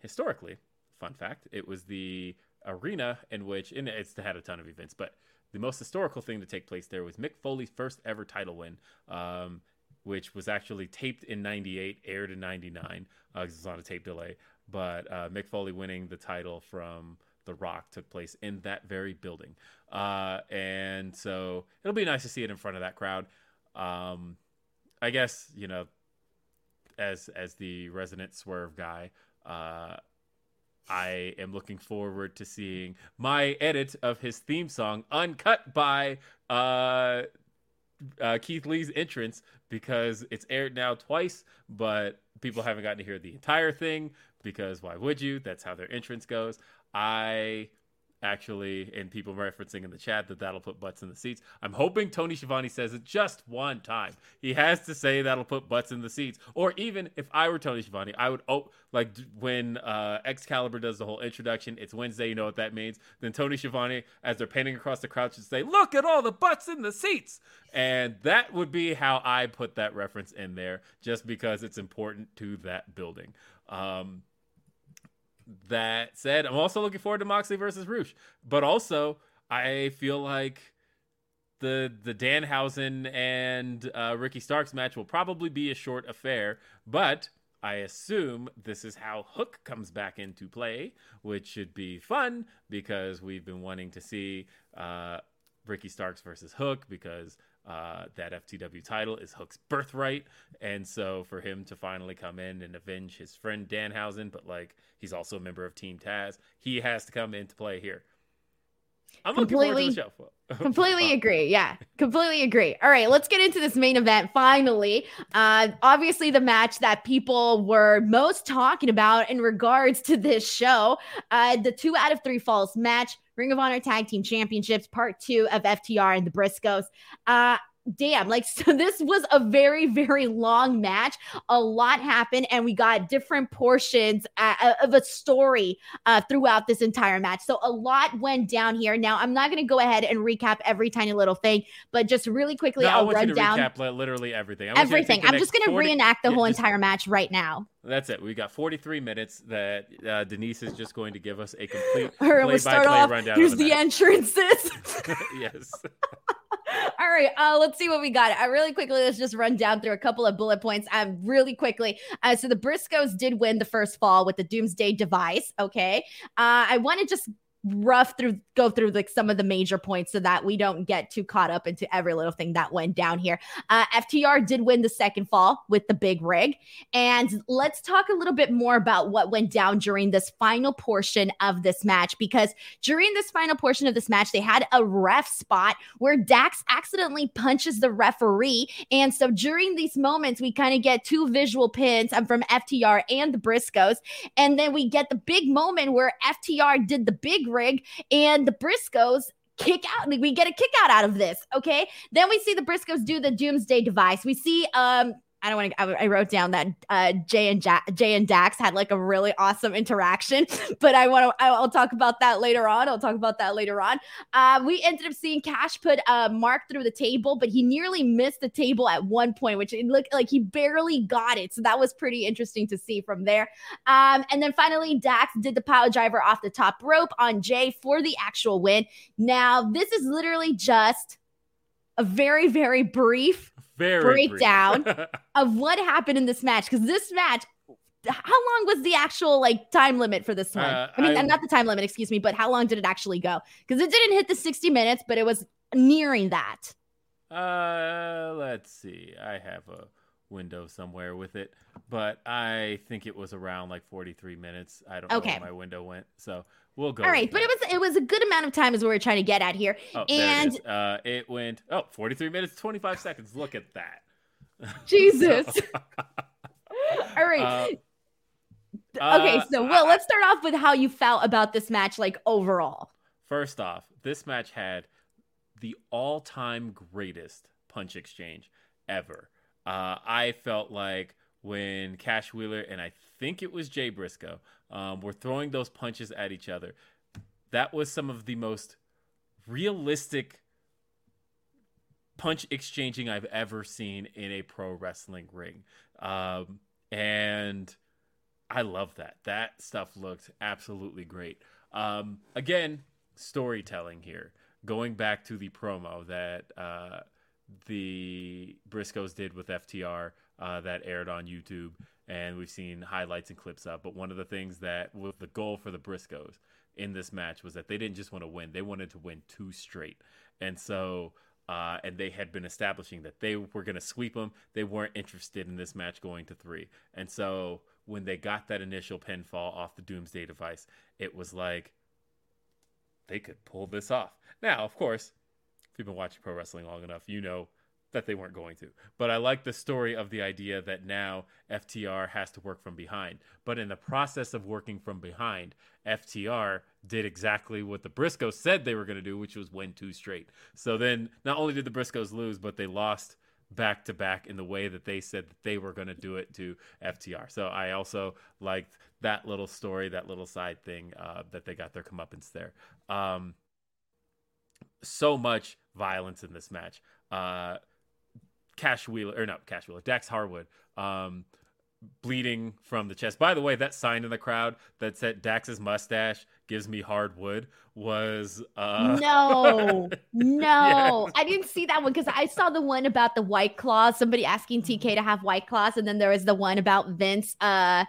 historically fun fact. It was the arena in which and it's had a ton of events, but the most historical thing to take place there was Mick Foley's first ever title win. Um, which was actually taped in 98, aired in 99, because uh, it was on a tape delay. But uh, Mick Foley winning the title from The Rock took place in that very building. Uh, and so it'll be nice to see it in front of that crowd. Um, I guess, you know, as as the resident swerve guy, uh, I am looking forward to seeing my edit of his theme song uncut by uh, uh, Keith Lee's entrance because it's aired now twice, but people haven't gotten to hear the entire thing because why would you? That's how their entrance goes. I actually, and people referencing in the chat that that'll put butts in the seats. I'm hoping Tony Schiavone says it just one time. He has to say that'll put butts in the seats. Or even if I were Tony Schiavone, I would oh like when uh, Excalibur does the whole introduction. It's Wednesday, you know what that means. Then Tony Schiavone, as they're painting across the crowd, should say, "Look at all the butts in the seats," and that would be how I put that reference in there, just because it's important to that building. Um, that said, I'm also looking forward to Moxley versus Rush, but also I feel like the the Danhausen and uh, Ricky Starks match will probably be a short affair, but I assume this is how Hook comes back into play, which should be fun because we've been wanting to see uh, Ricky Starks versus Hook because uh, that FTW title is Hook's birthright, and so for him to finally come in and avenge his friend Danhausen, but like he's also a member of Team Taz, he has to come into play here. I'm looking forward to Completely- the show. Completely agree. Yeah, completely agree. All right, let's get into this main event finally. Uh, obviously, the match that people were most talking about in regards to this show, uh, the two out of three falls match, Ring of Honor Tag Team Championships, part two of FTR and the Briscoes. Uh, damn like so this was a very very long match. A lot happened and we got different portions uh, of a story uh, throughout this entire match. So a lot went down here. Now i'm not going to go ahead and recap every tiny little thing but just really quickly No, I i'll want run you to down recap literally everything. I want you to everything. i'm just going to 40 reenact the Yeah, whole just- entire match right now That's it. We got 43 minutes that uh, Denise is just going to give us a complete all right we'll start off rundown. here's the the entrances yes. All right, uh, let's see what we got. Uh, really quickly, let's just run down through a couple of bullet points. Um, really quickly. Uh, so the Briscoes did win the first fall with the Doomsday device. Okay, uh, I want to just rough through go through like some of the major points so that we don't get too caught up into every little thing that went down here. Uh, FTR did win the second fall with the big rig, and let's talk a little bit more about what went down during this final portion of this match because during this final portion of this match, they had a ref spot where Dax accidentally punches the referee. And so during these moments, we kind of get two visual pins um, from FTR and the Briscoes. And then we get the big moment where FTR did the big rig and the Briscoes kick out we get a kick out out of this okay? Then we see the briscoes do the doomsday device. We see um I don't want to. I, wrote down that uh, Jay and ja- Jay and Dax had like a really awesome interaction, but I want to. I'll talk about that later on. I'll talk about that later on. Uh, we ended up seeing Cash put uh, Mark through the table, but he nearly missed the table at one point, which it looked like he barely got it. So that was pretty interesting to see from there. Um, and then finally, Dax did the power driver off the top rope on Jay for the actual win. Now, this is literally just a very, very brief Very breakdown of what happened in this match because this match how long was the actual like time limit for this one? Uh, i mean I- not the time limit excuse me but how long did it actually go? Because it didn't hit the 60 minutes but it was nearing that. Uh, let's see. I have a window somewhere with it, but I think it was around like 43 minutes. I don't know Okay. where my window went, so we'll go. all right but that. it was it was a good amount of time is what we're trying to get at here Oh, there it and. Uh, it went oh 43 minutes 25 seconds. Look at that. jesus all right Uh, okay uh, so well let's start off with how you felt about this match like overall First off, this match had the all-time greatest punch exchange ever. Uh, I felt like when Cash Wheeler and I think it was Jay Briscoe um, were throwing those punches at each other, that was some of the most realistic punch exchanging I've ever seen in a pro wrestling ring. Um, and I love that. That stuff looked absolutely great. Um, again, storytelling here. Going back to the promo that uh, the Briscoes did with FTR uh, that aired on YouTube, and we've seen highlights and clips of. But one of the things that was the goal for the Briscoes in this match was that they didn't just want to win; they wanted to win two straight. And so, uh, and they had been establishing that they were going to sweep them. They weren't interested in this match going to three. And so, when they got that initial pinfall off the Doomsday device, it was like they could pull this off. Now, of course, if you've been watching pro wrestling long enough, you know that they weren't going to. But I like the story of the idea that now FTR has to work from behind. But in the process of working from behind, FTR did exactly what the Briscoes said they were going to do, which was win two straight. So then not only did the Briscoes lose, but they lost back to back in the way that they said that they were going to do it to FTR. So I also liked that little story, that little side thing uh, that they got their comeuppance there. Um, so much violence in this match. Uh, Cash Wheeler, or not Cash Wheeler, Dax Harwood, um, bleeding from the chest. By the way, that sign in the crowd that said Dax's mustache gives me hardwood was uh no, no, Yeah. I didn't see that one because I saw the one about the white claws. Somebody asking TK to have white claws, and then there was the one about Vince. Uh,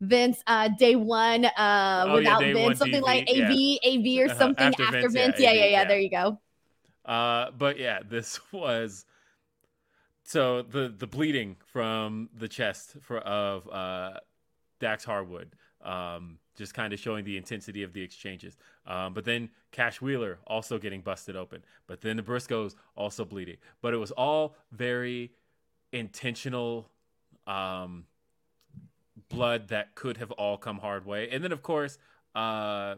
Vince, uh, day one, uh, Oh, yeah, without day Vince, one something DV, like yeah. AV, AV or Uh-huh, something after after, Vince, Vince. yeah, Yeah, yeah, yeah, yeah. There you go. Uh, but yeah, this was so the the bleeding from the chest for of uh, Dax Harwood Um, just kind of showing the intensity of the exchanges. Um, but then Cash Wheeler also getting busted open. But then the Briscoes also bleeding. But it was all very intentional um, blood that could have all come hard way. And then, of course, uh,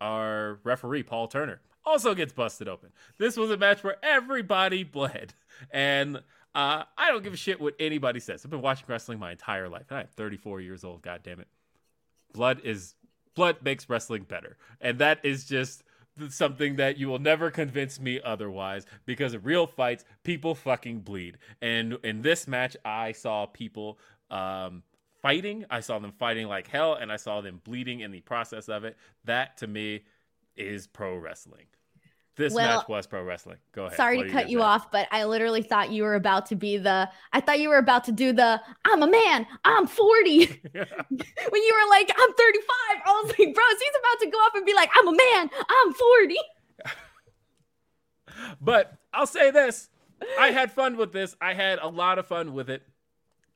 our referee, Paul Turner, also gets busted open. This was a match where everybody bled. And uh, I don't give a shit what anybody says. I've been watching wrestling my entire life. and I'm 34 years old, God damn it blood is blood makes wrestling better and that is just something that you will never convince me otherwise because in real fights people fucking bleed and in this match i saw people um, fighting i saw them fighting like hell and i saw them bleeding in the process of it that to me is pro wrestling this well, match was pro wrestling. Go ahead. Sorry to cut you, off, but I literally thought you were about to be the. I thought you were about to do the. I'm a man. I'm 40. when you were like, I'm 35, I was like, bro, he's about to go off and be like, I'm a man. I'm 40. but I'll say this: I had fun with this. I had a lot of fun with it.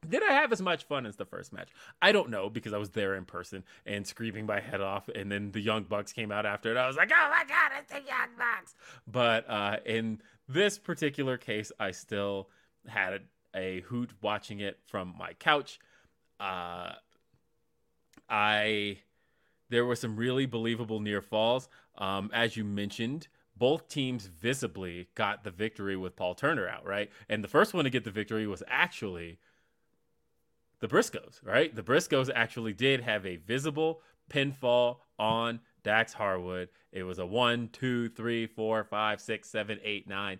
Did I have as much fun as the first match? I don't know because I was there in person and screaming my head off. And then the Young Bucks came out after it. I was like, oh my God, it's the Young Bucks. But uh, in this particular case, I still had a, hoot watching it from my couch. Uh, I there were some really believable near falls. Um, as you mentioned, both teams visibly got the victory with Paul Turner out, right? And the first one to get the victory was actually the Briscoes, right? The Briscoes actually did have a visible pinfall on Dax Harwood. It was a one, two, three, four, five, six, seven, eight, nine.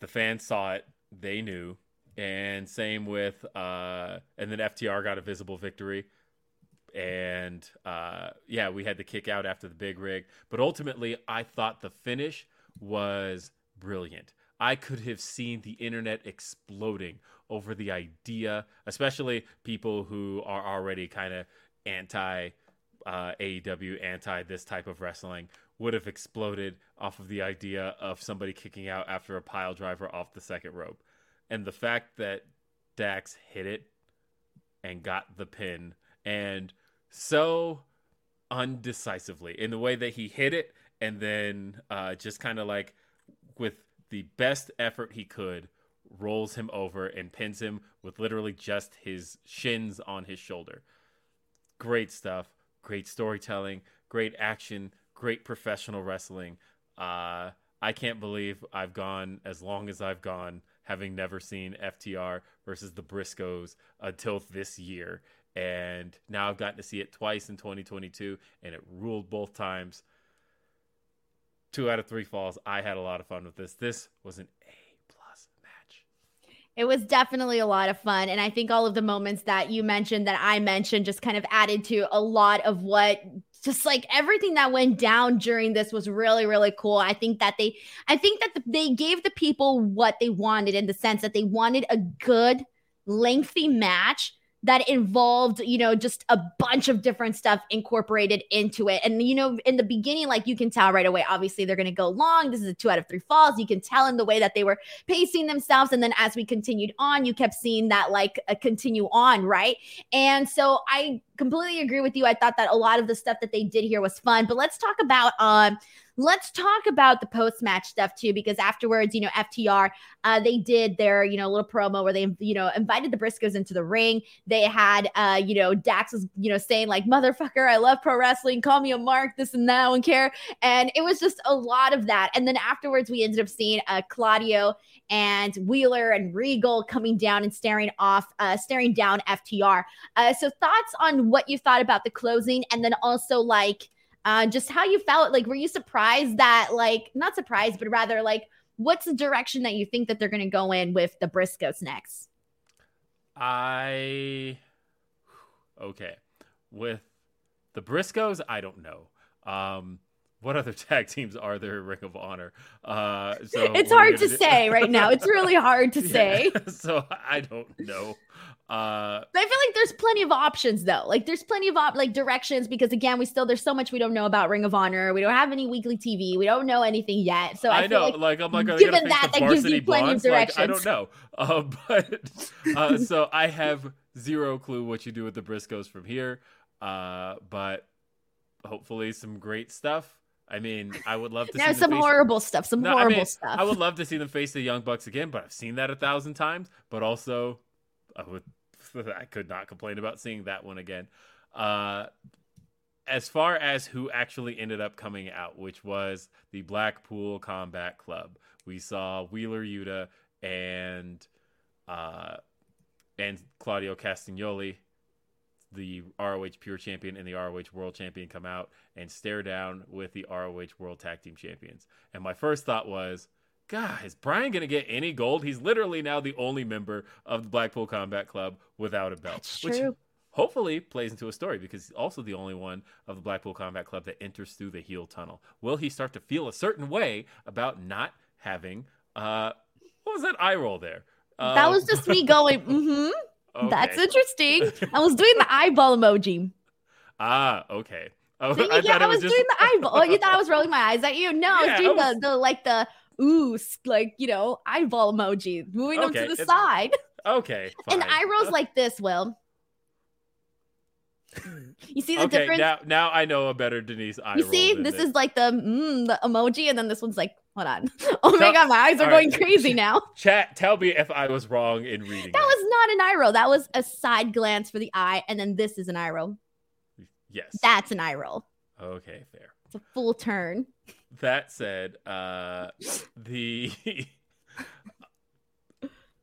The fans saw it, they knew. And same with, uh, and then FTR got a visible victory. And uh, yeah, we had the kick out after the big rig. But ultimately, I thought the finish was brilliant. I could have seen the internet exploding over the idea, especially people who are already kind of anti uh, AEW, anti this type of wrestling, would have exploded off of the idea of somebody kicking out after a pile driver off the second rope. And the fact that Dax hit it and got the pin and so undecisively in the way that he hit it and then uh, just kind of like with the best effort he could rolls him over and pins him with literally just his shins on his shoulder. Great stuff, great storytelling, great action, great professional wrestling. Uh, I can't believe I've gone as long as I've gone, having never seen FTR versus the Briscoes until this year. And now I've gotten to see it twice in 2022, and it ruled both times. Two out of three falls. I had a lot of fun with this. This was an A plus match. it was definitely a lot of fun. And I think all of the moments that you mentioned, that I mentioned, just kind of added to a lot of what just like everything that went down during this was really really cool i think that they i think that the, they gave the people what they wanted in the sense that they wanted a good lengthy match that involved, you know, just a bunch of different stuff incorporated into it. And, you know, in the beginning, like you can tell right away, obviously they're going to go long. This is a two out of three falls. You can tell in the way that they were pacing themselves. And then as we continued on, you kept seeing that like a continue on, right? And so I completely agree with you. I thought that a lot of the stuff that they did here was fun. But let's talk about um let's talk about the post match stuff too, because afterwards, you know, FTR, uh, they did their, you know, little promo where they, you know, invited the Briscoes into the ring. They had, uh, you know, Dax was, you know, saying like, motherfucker, I love pro wrestling, call me a mark, this and that, I don't care. And it was just a lot of that. And then afterwards, we ended up seeing uh, Claudio and Wheeler and Regal coming down and staring off, uh, staring down FTR. Uh, so thoughts on what you thought about the closing, and then also like uh, just how you felt. Like, were you surprised that, like, not surprised, but rather like, what's the direction that you think that they're going to go in with the Briscoes next? I okay with the Briscoes. I don't know. Um, what other tag teams are there in Ring of Honor? Uh, so it's hard to say right now. It's really hard to say. so I don't know. Uh, I feel like there's plenty of options though. Like there's plenty of op- like directions because again, we still there's so much we don't know about Ring of Honor. We don't have any weekly TV. We don't know anything yet. So I, I know, like, like I'm like, given that, that gives you plenty of directions. Like, I don't know, uh, but uh, so I have zero clue what you do with the Briscoes from here. Uh, but hopefully some great stuff. I mean, I would love to Now see some face- horrible stuff. Some No, I horrible mean, stuff. I would love to see them face the Young Bucks again, but I've seen that a thousand times. But also, I would, I could not complain about seeing that one again. Uh, as far as who actually ended up coming out, which was the Blackpool Combat Club, we saw Wheeler Yuta and uh, and Claudio Castagnoli, the ROH Pure Champion and the ROH World Champion, come out and stare down with the ROH World Tag Team Champions. And my first thought was, God, is Bryan going to get any gold? He's literally now the only member of the Blackpool Combat Club without a belt. That's which true. hopefully plays into a story because he's also the only one of the Blackpool Combat Club that enters through the heel tunnel. Will he start to feel a certain way about not having uh what was that eye roll there? that Um, was just me going, mm-hmm. Okay. That's interesting. I was doing the eyeball emoji. Ah, okay. Oh, I yeah, I was was just doing the eyeball. Oh, you thought I was rolling my eyes at you? No, I was doing I was- the, the like the ooh, like you know, eyeball emoji, moving them to the it's- side. okay. And fine. eye rolls like this, Will. You see the okay, difference? now now I know a better Denise eye you see, this is like the mm, the emoji, and then this one's like, hold on. Oh my Tell- god, my eyes are going right. crazy now. chat. Tell me if I was wrong in reading. That was not an eye roll. That was a side glance for the eye, and then this is an eye roll. yes. That's an eye roll. okay, fair. It's a full turn. That said, uh, the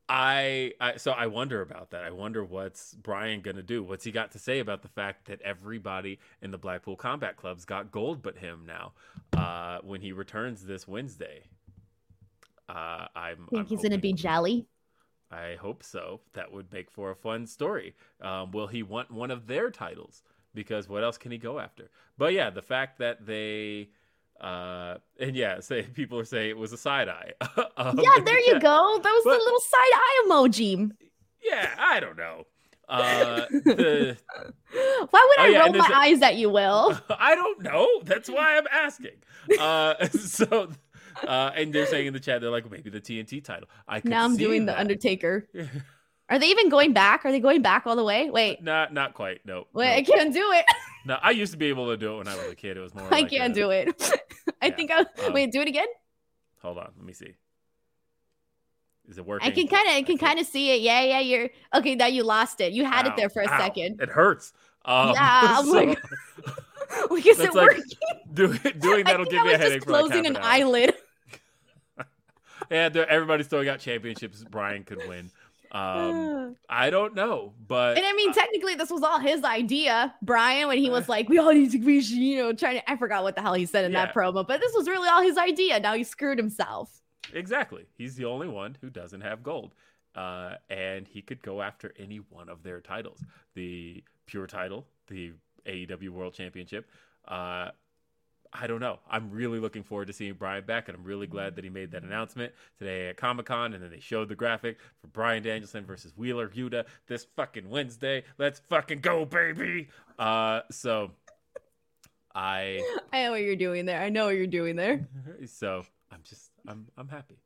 I, I so I wonder about that. I wonder what's Bryan gonna do. What's he got to say about the fact that everybody in the Blackpool Combat Club's got gold but him now? Uh, when he returns this Wednesday, uh, I'm. Think I'm he's gonna be hoping- jelly. I hope so. That would make for a fun story. Um, will he want one of their titles? Because what else can he go after? But yeah, the fact that they, uh, and yeah, say people are saying it was a side eye. Um, Yeah, there you go. That was But- the little side eye emoji. Yeah, I don't know. Uh, the, Why would Oh, I yeah, roll my a- eyes at you, Will? I don't know. That's why I'm asking. Uh, so, uh, and they're saying in the chat, they're like, maybe the TNT title. I could Now I'm doing the. Undertaker. Are they even going back? Are they going back all the way? Wait, Not, not quite. No. wait, no. I can't do it. No, I used to be able to do it when I was a kid. It was more. I like can't a- do it. I Yeah, think I um, wait. Do it again. Hold on, let me see. Is it working? I can kind of, I can kind of see it. Yeah, yeah. You're okay. Now you lost it. You had it there for a ow, second. It hurts. Um, Yeah, I'm so like- Like, is it like working? do, doing that'll give I you a headache just like closing half an an eyelid. Yeah, everybody's throwing out championships. Bryan could win. Um, I don't know, but And I mean, technically, this was all his idea, Bryan, when he was like, "We all need to be, you know, trying to." I forgot what the hell he said in that promo, but this was really all his idea. Now he screwed himself. Exactly. He's the only one who doesn't have gold. Uh, and he could go after any one of their titles the pure title, the AEW World Championship. Uh, I don't know. I'm really looking forward to seeing Bryan back, and I'm really glad that he made that announcement today at Comic Con. And then they showed the graphic for Bryan Danielson versus Wheeler Yuta this fucking Wednesday. Let's fucking go, baby! Uh, so I I know what you're doing there. I know what you're doing there. so I'm just I'm I'm happy.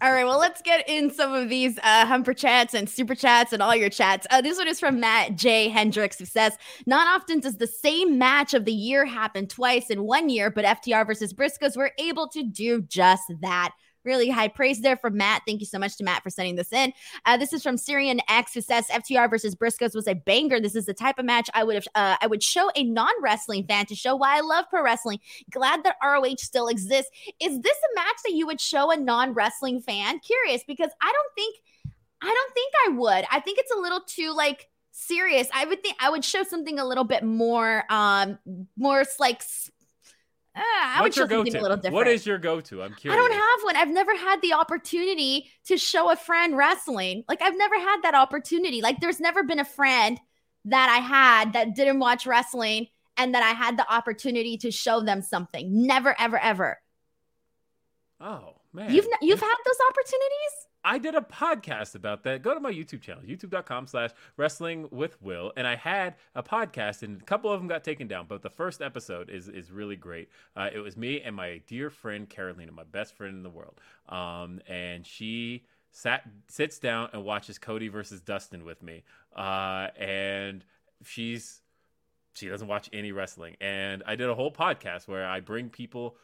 All right, well, let's get in some of these uh, humper chats and super chats and all your chats. Uh, this one is from Matt J. Hendricks, who says, Not often does the same match of the year happen twice in one year, but FTR versus Briscoes were able to do just that. Really high praise there from Matt. Thank you so much to Matt for sending this in. Uh, this is from Syrian X, who says FTR versus Briscoes was a banger. This is the type of match I would have, uh, I would show a non wrestling fan to show why I love pro wrestling. Glad that ROH still exists. Is this a match that you would show a non-wrestling fan? Curious because I don't think I don't think I would. I think it's a little too like serious. I would think I would show something a little bit more um more like uh, I would What's show your go-to? a little different. What is your go-to? I'm curious. I don't have one. I've never had the opportunity to show a friend wrestling. Like I've never had that opportunity. Like there's never been a friend that I had that didn't watch wrestling and that I had the opportunity to show them something. Never ever ever. Oh man, You've you've had those opportunities? I did a podcast about that. Go to my YouTube channel, youtube.com slash wrestling with Will. And I had a podcast and a couple of them got taken down, but the first episode is, is really great. Uh, it was me and my dear friend Carolina, my best friend in the world. Um, and she sat, sits down and watches Cody versus Dustin with me. Uh, and she's she doesn't watch any wrestling. And I did a whole podcast where I bring people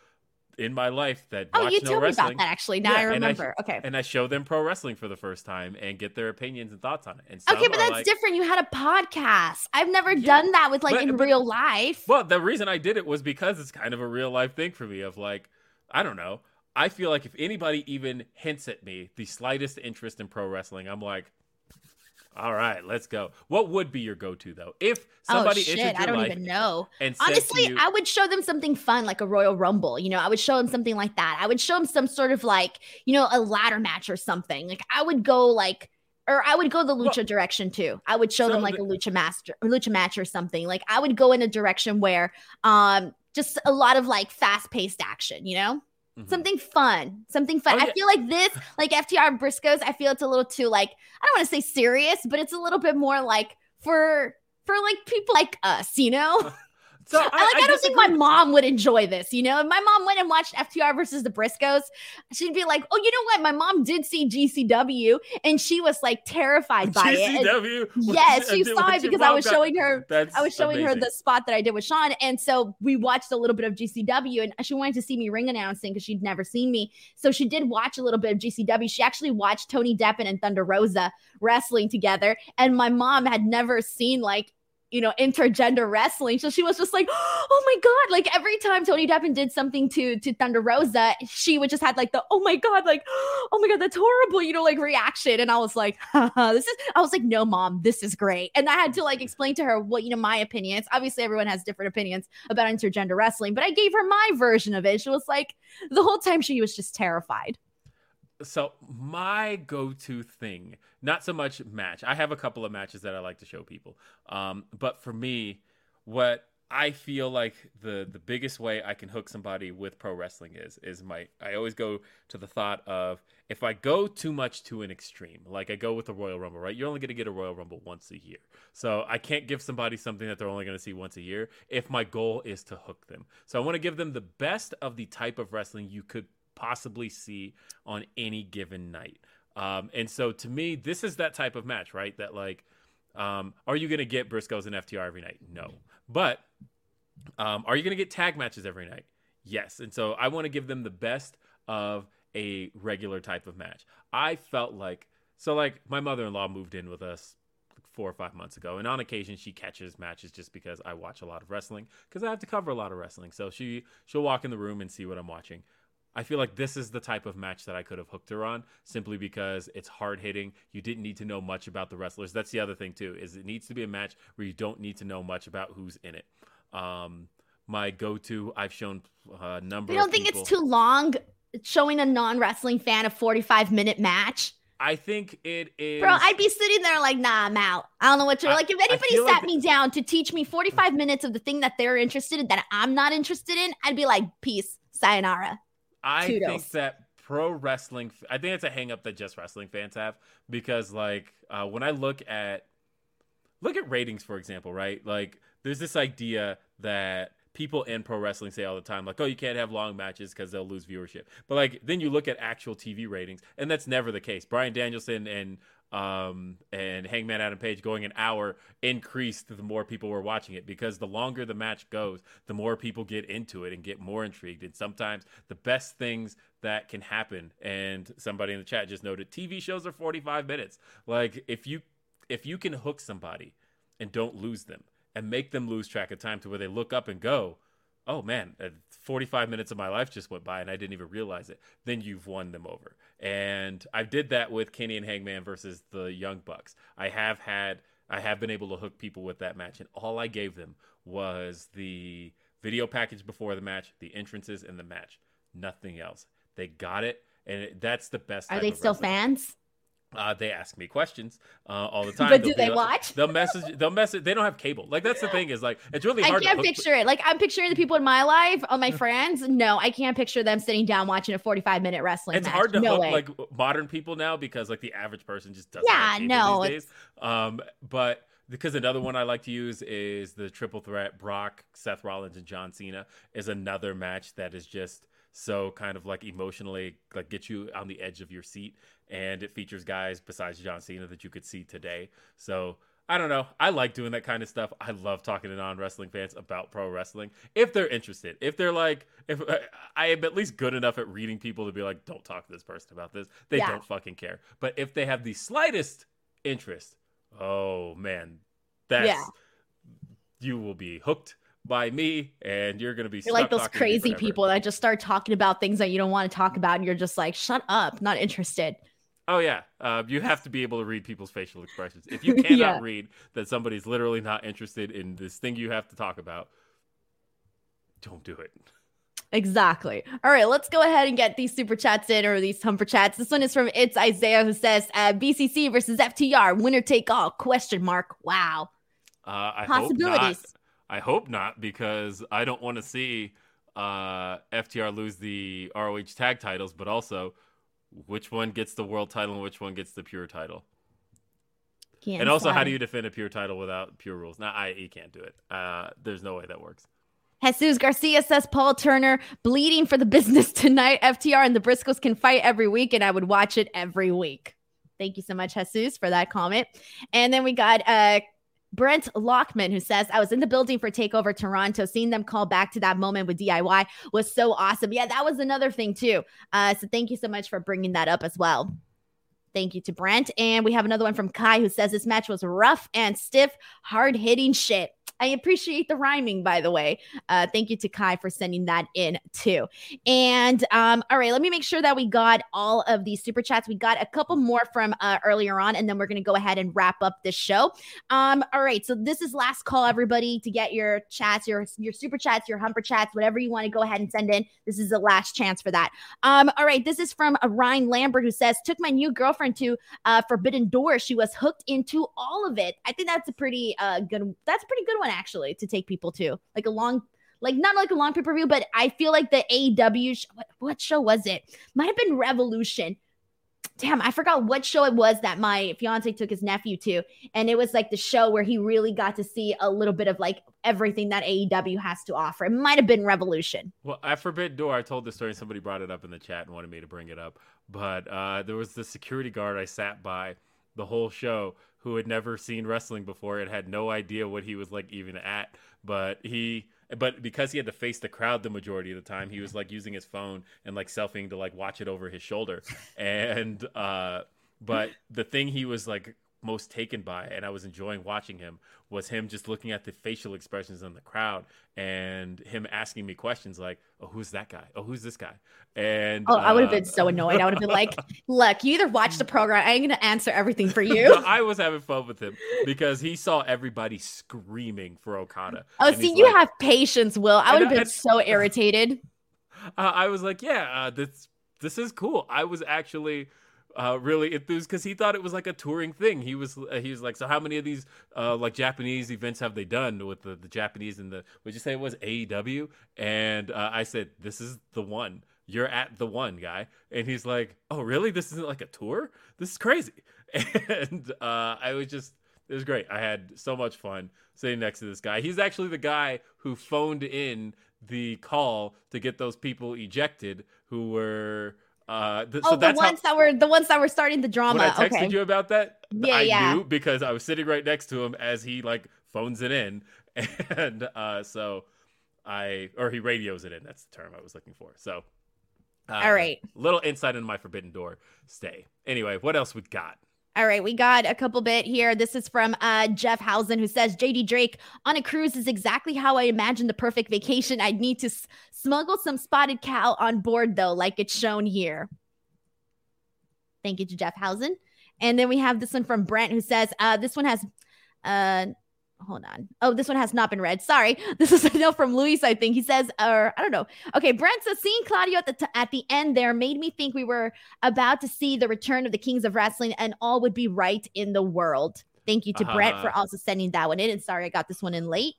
in my life that Oh, you no told me about that actually. Now Yeah, I and I remember. okay. And I show them pro wrestling for the first time and get their opinions and thoughts on it. And Okay, but that's like- different. You had a podcast. I've never Yeah, done that with like but- in but- real life. Well, the reason I did it was because it's kind of a real life thing for me of like, I don't know. I feel like if anybody even hints at me the slightest interest in pro wrestling, I'm like, all right, let's go. What would be your go-to though? If somebody oh shit, I don't even know. and Honestly, you, I would show them something fun like a Royal Rumble. You know, I would show them something like that. I would show them some sort of like, you know, a ladder match or something. Like I would go like or I would go the lucha Well- direction too. I would show So them like the- a lucha master lucha match or something. Like I would go in a direction where um just a lot of like fast-paced action, you know? Mhm. Something fun, something fun. Oh, I feel like this, like FTR Briscoes, I feel it's a little too like I don't want to say serious, but it's a little bit more like for for like people like us, you know. so I, like I, don't think my mom would enjoy this, you know. If my mom went and watched FTR versus the Briscoes, she'd be like, "Oh, you know what? My mom did see GCW, and she was like terrified by it." And- GCW. Yes, she saw it because I was got- showing her. That's I was showing her the spot that I did with Sean, and so we watched a little bit of GCW, and she wanted to see me ring announcing because she'd never seen me. So she did watch a little bit of GCW. She actually watched Tony Deppen and Thunder Rosa wrestling together, and my mom had never seen like you know intergender wrestling, so she was just like, "Oh my god!" Like every time Tony Deppen did something to to Thunder Rosa, she would just had like the "Oh my god!" like "Oh my god, that's horrible," you know, like reaction, and I was like, "This is," I was like, "No, mom, this is great," and I had to like explain to her what you know my opinions. Obviously, everyone has different opinions about intergender wrestling, but I gave her my version of it. She was like, the whole time she was just terrified. so my go-to thing not so much match. I have a couple of matches that i like to show people. Um, but for me what i feel like the the biggest way i can hook somebody with pro wrestling is is my i always go to the thought of if i go too much to an extreme like i go with the royal rumble right? You're only going to get a royal rumble once a year. So i can't give somebody something that they're only going to see once a year if my goal is to hook them. So i want to give them the best of the type of wrestling you could possibly see on any given night. Um, and so to me, this is that type of match, right? That like, um, are you going to get Briscoes and FTR every night? No. But um, are you going to get tag matches every night? Yes. And so I want to give them the best of a regular type of match. I felt like, so like my mother in law moved in with us four or five months ago and on occasion she catches matches just because i watch a lot of wrestling because i have to cover a lot of wrestling so she she'll walk in the room and see what i'm watching I feel like this is the type of match that I could have hooked her on simply because it's hard hitting. You didn't need to know much about the wrestlers. That's the other thing too, is it needs to be a match where you don't need to know much about who's in it. Um, my go-to, I've shown a number. You don't think people- it's too long showing a non wrestling fan a 45 minute match? I think it is. Bro, I'd be sitting there like, nah, I'm out. I don't know what you're I- like. If anybody sat like- me down to teach me 45 minutes of the thing that they're interested in that I'm not interested in, I'd be like, peace, sayonara. I think that pro wrestling, I think it's a hang up that just wrestling fans have because, like, uh, when I look at look at ratings, for example, right? Like, there's this idea that people in pro wrestling say all the time, like, oh, you can't have long matches because they'll lose viewership. But like, then you look at actual TV ratings, and that's never the case. Bryan Danielson and um and Hangman Adam Page going an hour increased the more people were watching it because the longer the match goes, the more people get into it and get more intrigued. And sometimes the best things that can happen, and somebody in the chat just noted, TV shows are 45 minutes. Like if you if you can hook somebody and don't lose them and make them lose track of time to where they look up and go, oh man, uh, 45 minutes of my life just went by and I didn't even realize it, then you've won them over. And I did that with Kenny and Hangman versus the Young Bucks. I have had, I have been able to hook people with that match, and all I gave them was the video package before the match, the entrances, and the match. Nothing else. They got it. And it, that's the best. Are they still wrestling. fans? Uh, they ask me questions uh, all the time. But do They'll be they like- watch? They'll message. They'll message. They don't have cable. Like that's the thing is like it's really I hard. can't picture it. Like I'm picturing the people in my life, all my friends. No, I can't picture them sitting down watching a 45 minute wrestling It's match. hard to no hook way. like modern people now because like the average person just doesn't. Yeah, no, These days. Um, but because another one I like to use is the triple threat: Brock, Seth Rollins, and John Cena is another match that is just so kind of like emotionally like get you on the edge of your seat and it features guys besides John Cena that you could see today so I don't know. I like doing that kind of stuff. I love talking to non wrestling fans about pro wrestling if they're interested. If they're like, if uh, I am at least good enough at reading people to be like, don't talk to this person about this. They Yeah. don't fucking care. But if they have the slightest interest, oh man, that's Yeah. you will be hooked by me, and you're gonna be You're like those to crazy people that just start talking about things that you don't want to talk about, and you're just like, shut up, not interested. Oh yeah, uh, you have to be able to read people's facial expressions. If you cannot Yeah. read that somebody's literally not interested in this thing you have to talk about, don't do it. Exactly. All right, let's go ahead and get these super chats in or these humper chats. This one is from It's Isaiah who says uh, BCC versus FTR, winner take all? Question mark. Wow. Uh, I hope not. Possibilities. I hope not because I don't want to see uh, FTR lose the ROH tag titles, but also which one gets the world title and which one gets the pure title. Can't and also, how do you defend a pure title without pure rules? Now, I you can't do it. Uh, there's no way that works. Jesus Garcia says Paul Turner bleeding for the business tonight. FTR and the Briscoes can fight every week, and I would watch it every week. Thank you so much, Jesus, for that comment. And then we got uh Brent Lockman who says, I was in the building for Takeover Toronto. Seeing them call back to that moment with DIY was so awesome. Yeah, that was another thing too. Uh, so thank you so much for bringing that up as well. Thank you to Brent. And we have another one from Kai who says this match was rough and stiff, hard hitting shit. I appreciate the rhyming, by the way. Uh, thank you to Kai for sending that in too. And um, all right, let me make sure that we got all of these super chats. We got a couple more from uh, earlier on, and then we're going to go ahead and wrap up this show. Um, all right, so this is last call, everybody, to get your chats, your your super chats, your humper chats, whatever you want to go ahead and send in. This is the last chance for that. Um, all right, this is from uh, Ryan Lambert who says, "Took my new girlfriend to uh, Forbidden Door. She was hooked into all of it. I think that's a pretty uh good. That's a pretty good one actually to take people to like a long." Like not like a long pay per view, but I feel like the AEW sh- what, what show was it? Might have been Revolution. Damn, I forgot what show it was that my fiance took his nephew to, and it was like the show where he really got to see a little bit of like everything that AEW has to offer. It might have been Revolution. Well, I Forbidden Door, I told this story. and Somebody brought it up in the chat and wanted me to bring it up. But uh, there was the security guard I sat by the whole show who had never seen wrestling before and had no idea what he was like even at. But he, but because he had to face the crowd the majority of the time, he was like using his phone and like selfieing to like watch it over his shoulder. And uh, but the thing he was like most taken by and I was enjoying watching him was him just looking at the facial expressions in the crowd and him asking me questions like, "Oh, who's that guy? Oh, who's this guy?" And Oh, I would have uh, been so annoyed. I would have been like, "Look, you either watch the program. I ain't gonna answer everything for No, you." I was having fun with him because he saw everybody screaming for Okada. Oh, see, you like- have patience, Will. I I would have been and- so irritated. uh, I was like, yeah, uh, this this is cool. I was actually uh, really enthused because he thought it was like a touring thing. He was uh, he was like, so how many of these uh, like Japanese events have they done with the, the Japanese and the? Would you say it was AEW? And uh, I said, this is the one. You're at the one guy, and he's like, "Oh, really? This isn't like a tour? This is crazy." And uh, I was just, it was great. I had so much fun sitting next to this guy. He's actually the guy who phoned in the call to get those people ejected who were. Uh, th- Oh, so the that's how, ones that were the ones that were starting the drama. when I texted okay. you about that, Yeah, I yeah. knew because I was sitting right next to him as he like phones it in, and uh, so I or he radios it in. That's the term I was looking for. So, uh, All right. little insight into my Forbidden Door stay. Anyway, what else we got? All right, we got a couple bit here. This is from uh, Jeff Housen, who says JD Drake on a cruise is exactly how I imagine the perfect vacation. I'd need to s- smuggle some spotted cow on board, though, like it's shown here. Thank you to Jeff Housen. And then we have this one from Brent, who says uh, this one has. Uh, Hold on. Oh, this one has not been read. Sorry. This is a note from Luis, I think. He says, or I don't know. Okay, Brent says, seeing Claudio at the t- at the end there made me think we were about to see the return of the Kings of Wrestling and all would be right in the world. Thank you to Brent for Uh-huh. also sending that one in. And sorry I got this one in late.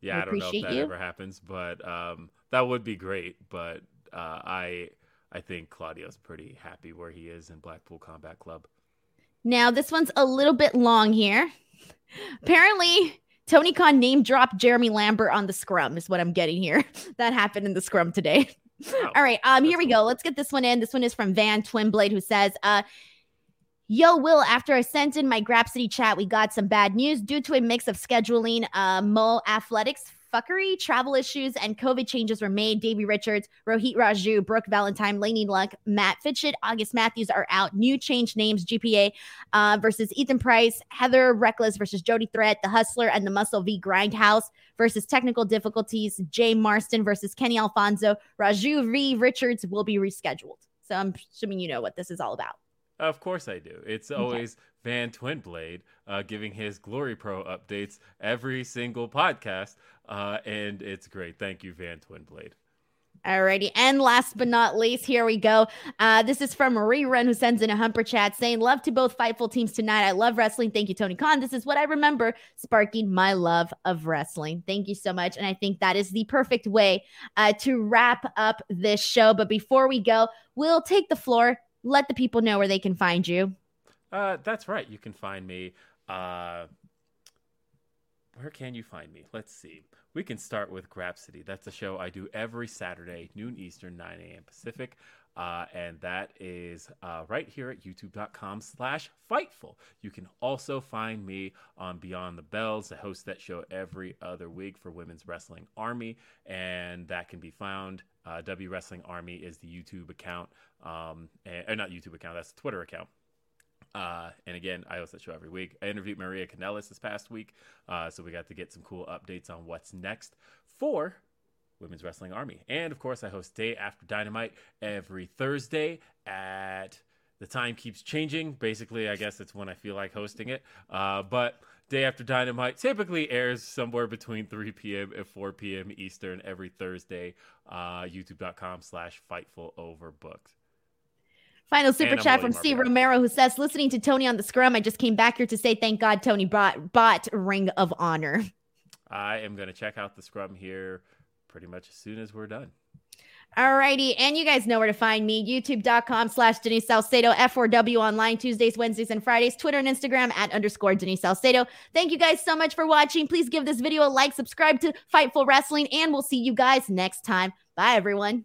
Yeah, I I, don't know if that you. ever happens, but um, that would be great. But uh, I I think Claudio's pretty happy where he is in Blackpool Combat Club. Now, this one's a little bit long here. Apparently, Tony Khan name dropped Jeremy Lambert on the scrum, is what I'm getting here. that happened in the scrum today. Oh, All right, um, here we go. Let's get this one in. This one is from Van Twinblade, who says, uh, Yo, Will, after I sent in my Grapsody chat, we got some bad news due to a mix of scheduling. Uh, Mo Athletics fuckery, travel issues, and COVID changes were made. Davey Richards, Rohit Raju, Brooke Valentine, Laney Luck, Matt Fitchett, August Matthews are out. New change names GPA uh, versus Ethan Price, Heather Reckless versus Jody Threat, The Hustler, and the Muscle V Grindhouse versus Technical Difficulties, Jay Marston versus Kenny Alfonso. Raju V Richards will be rescheduled. So I'm assuming you know what this is all about. Of course I do. It's Okay. Van Twinblade uh, giving his Glory Pro updates every single podcast, uh, and it's great. Thank you, Van Twinblade. Alrighty. And last but not least, here we go. Uh, this is from Marie Run, who sends in a humper chat saying, Love to both Fightful teams tonight. I love wrestling. Thank you, Tony Khan. This is what I remember sparking my love of wrestling. Thank you so much. And I think that is the perfect way uh, to wrap up this show. But before we go, we'll take the floor, let the people know where they can find you. Uh, that's right. You can find me. Uh, where can you find me? Let's see. We can start with Grapsody. That's a show I do every Saturday, noon Eastern, 9 a.m. Pacific. Uh, and that is uh, right here at youtube.com slash fightful you can also find me on beyond the bells i host that show every other week for women's wrestling army and that can be found uh, w wrestling army is the youtube account um, and, or not youtube account that's the twitter account uh, and again, I host that show every week. I interviewed Maria Kanellis this past week, uh, so we got to get some cool updates on what's next for Women's Wrestling Army. And of course, I host Day After Dynamite every Thursday at the time keeps changing. Basically, I guess it's when I feel like hosting it. Uh, but Day After Dynamite typically airs somewhere between 3 p.m. and 4 p.m. Eastern every Thursday. Uh, YouTube.com slash Fightful Overbooked. Final super chat William from Steve Arbogast. Romero who says, listening to Tony on the scrum, I just came back here to say thank God Tony brought, bought Ring of Honor. I am going to check out the scrum here pretty much as soon as we're done. Alrighty, and you guys know where to find me. YouTube.com slash Denise Salcedo, F4W online Tuesdays, Wednesdays, and Fridays. Twitter and Instagram at underscore Denise Salcedo. Thank you guys so much for watching. Please give this video a like, subscribe to Fightful Wrestling, and we'll see you guys next time. Bye, everyone.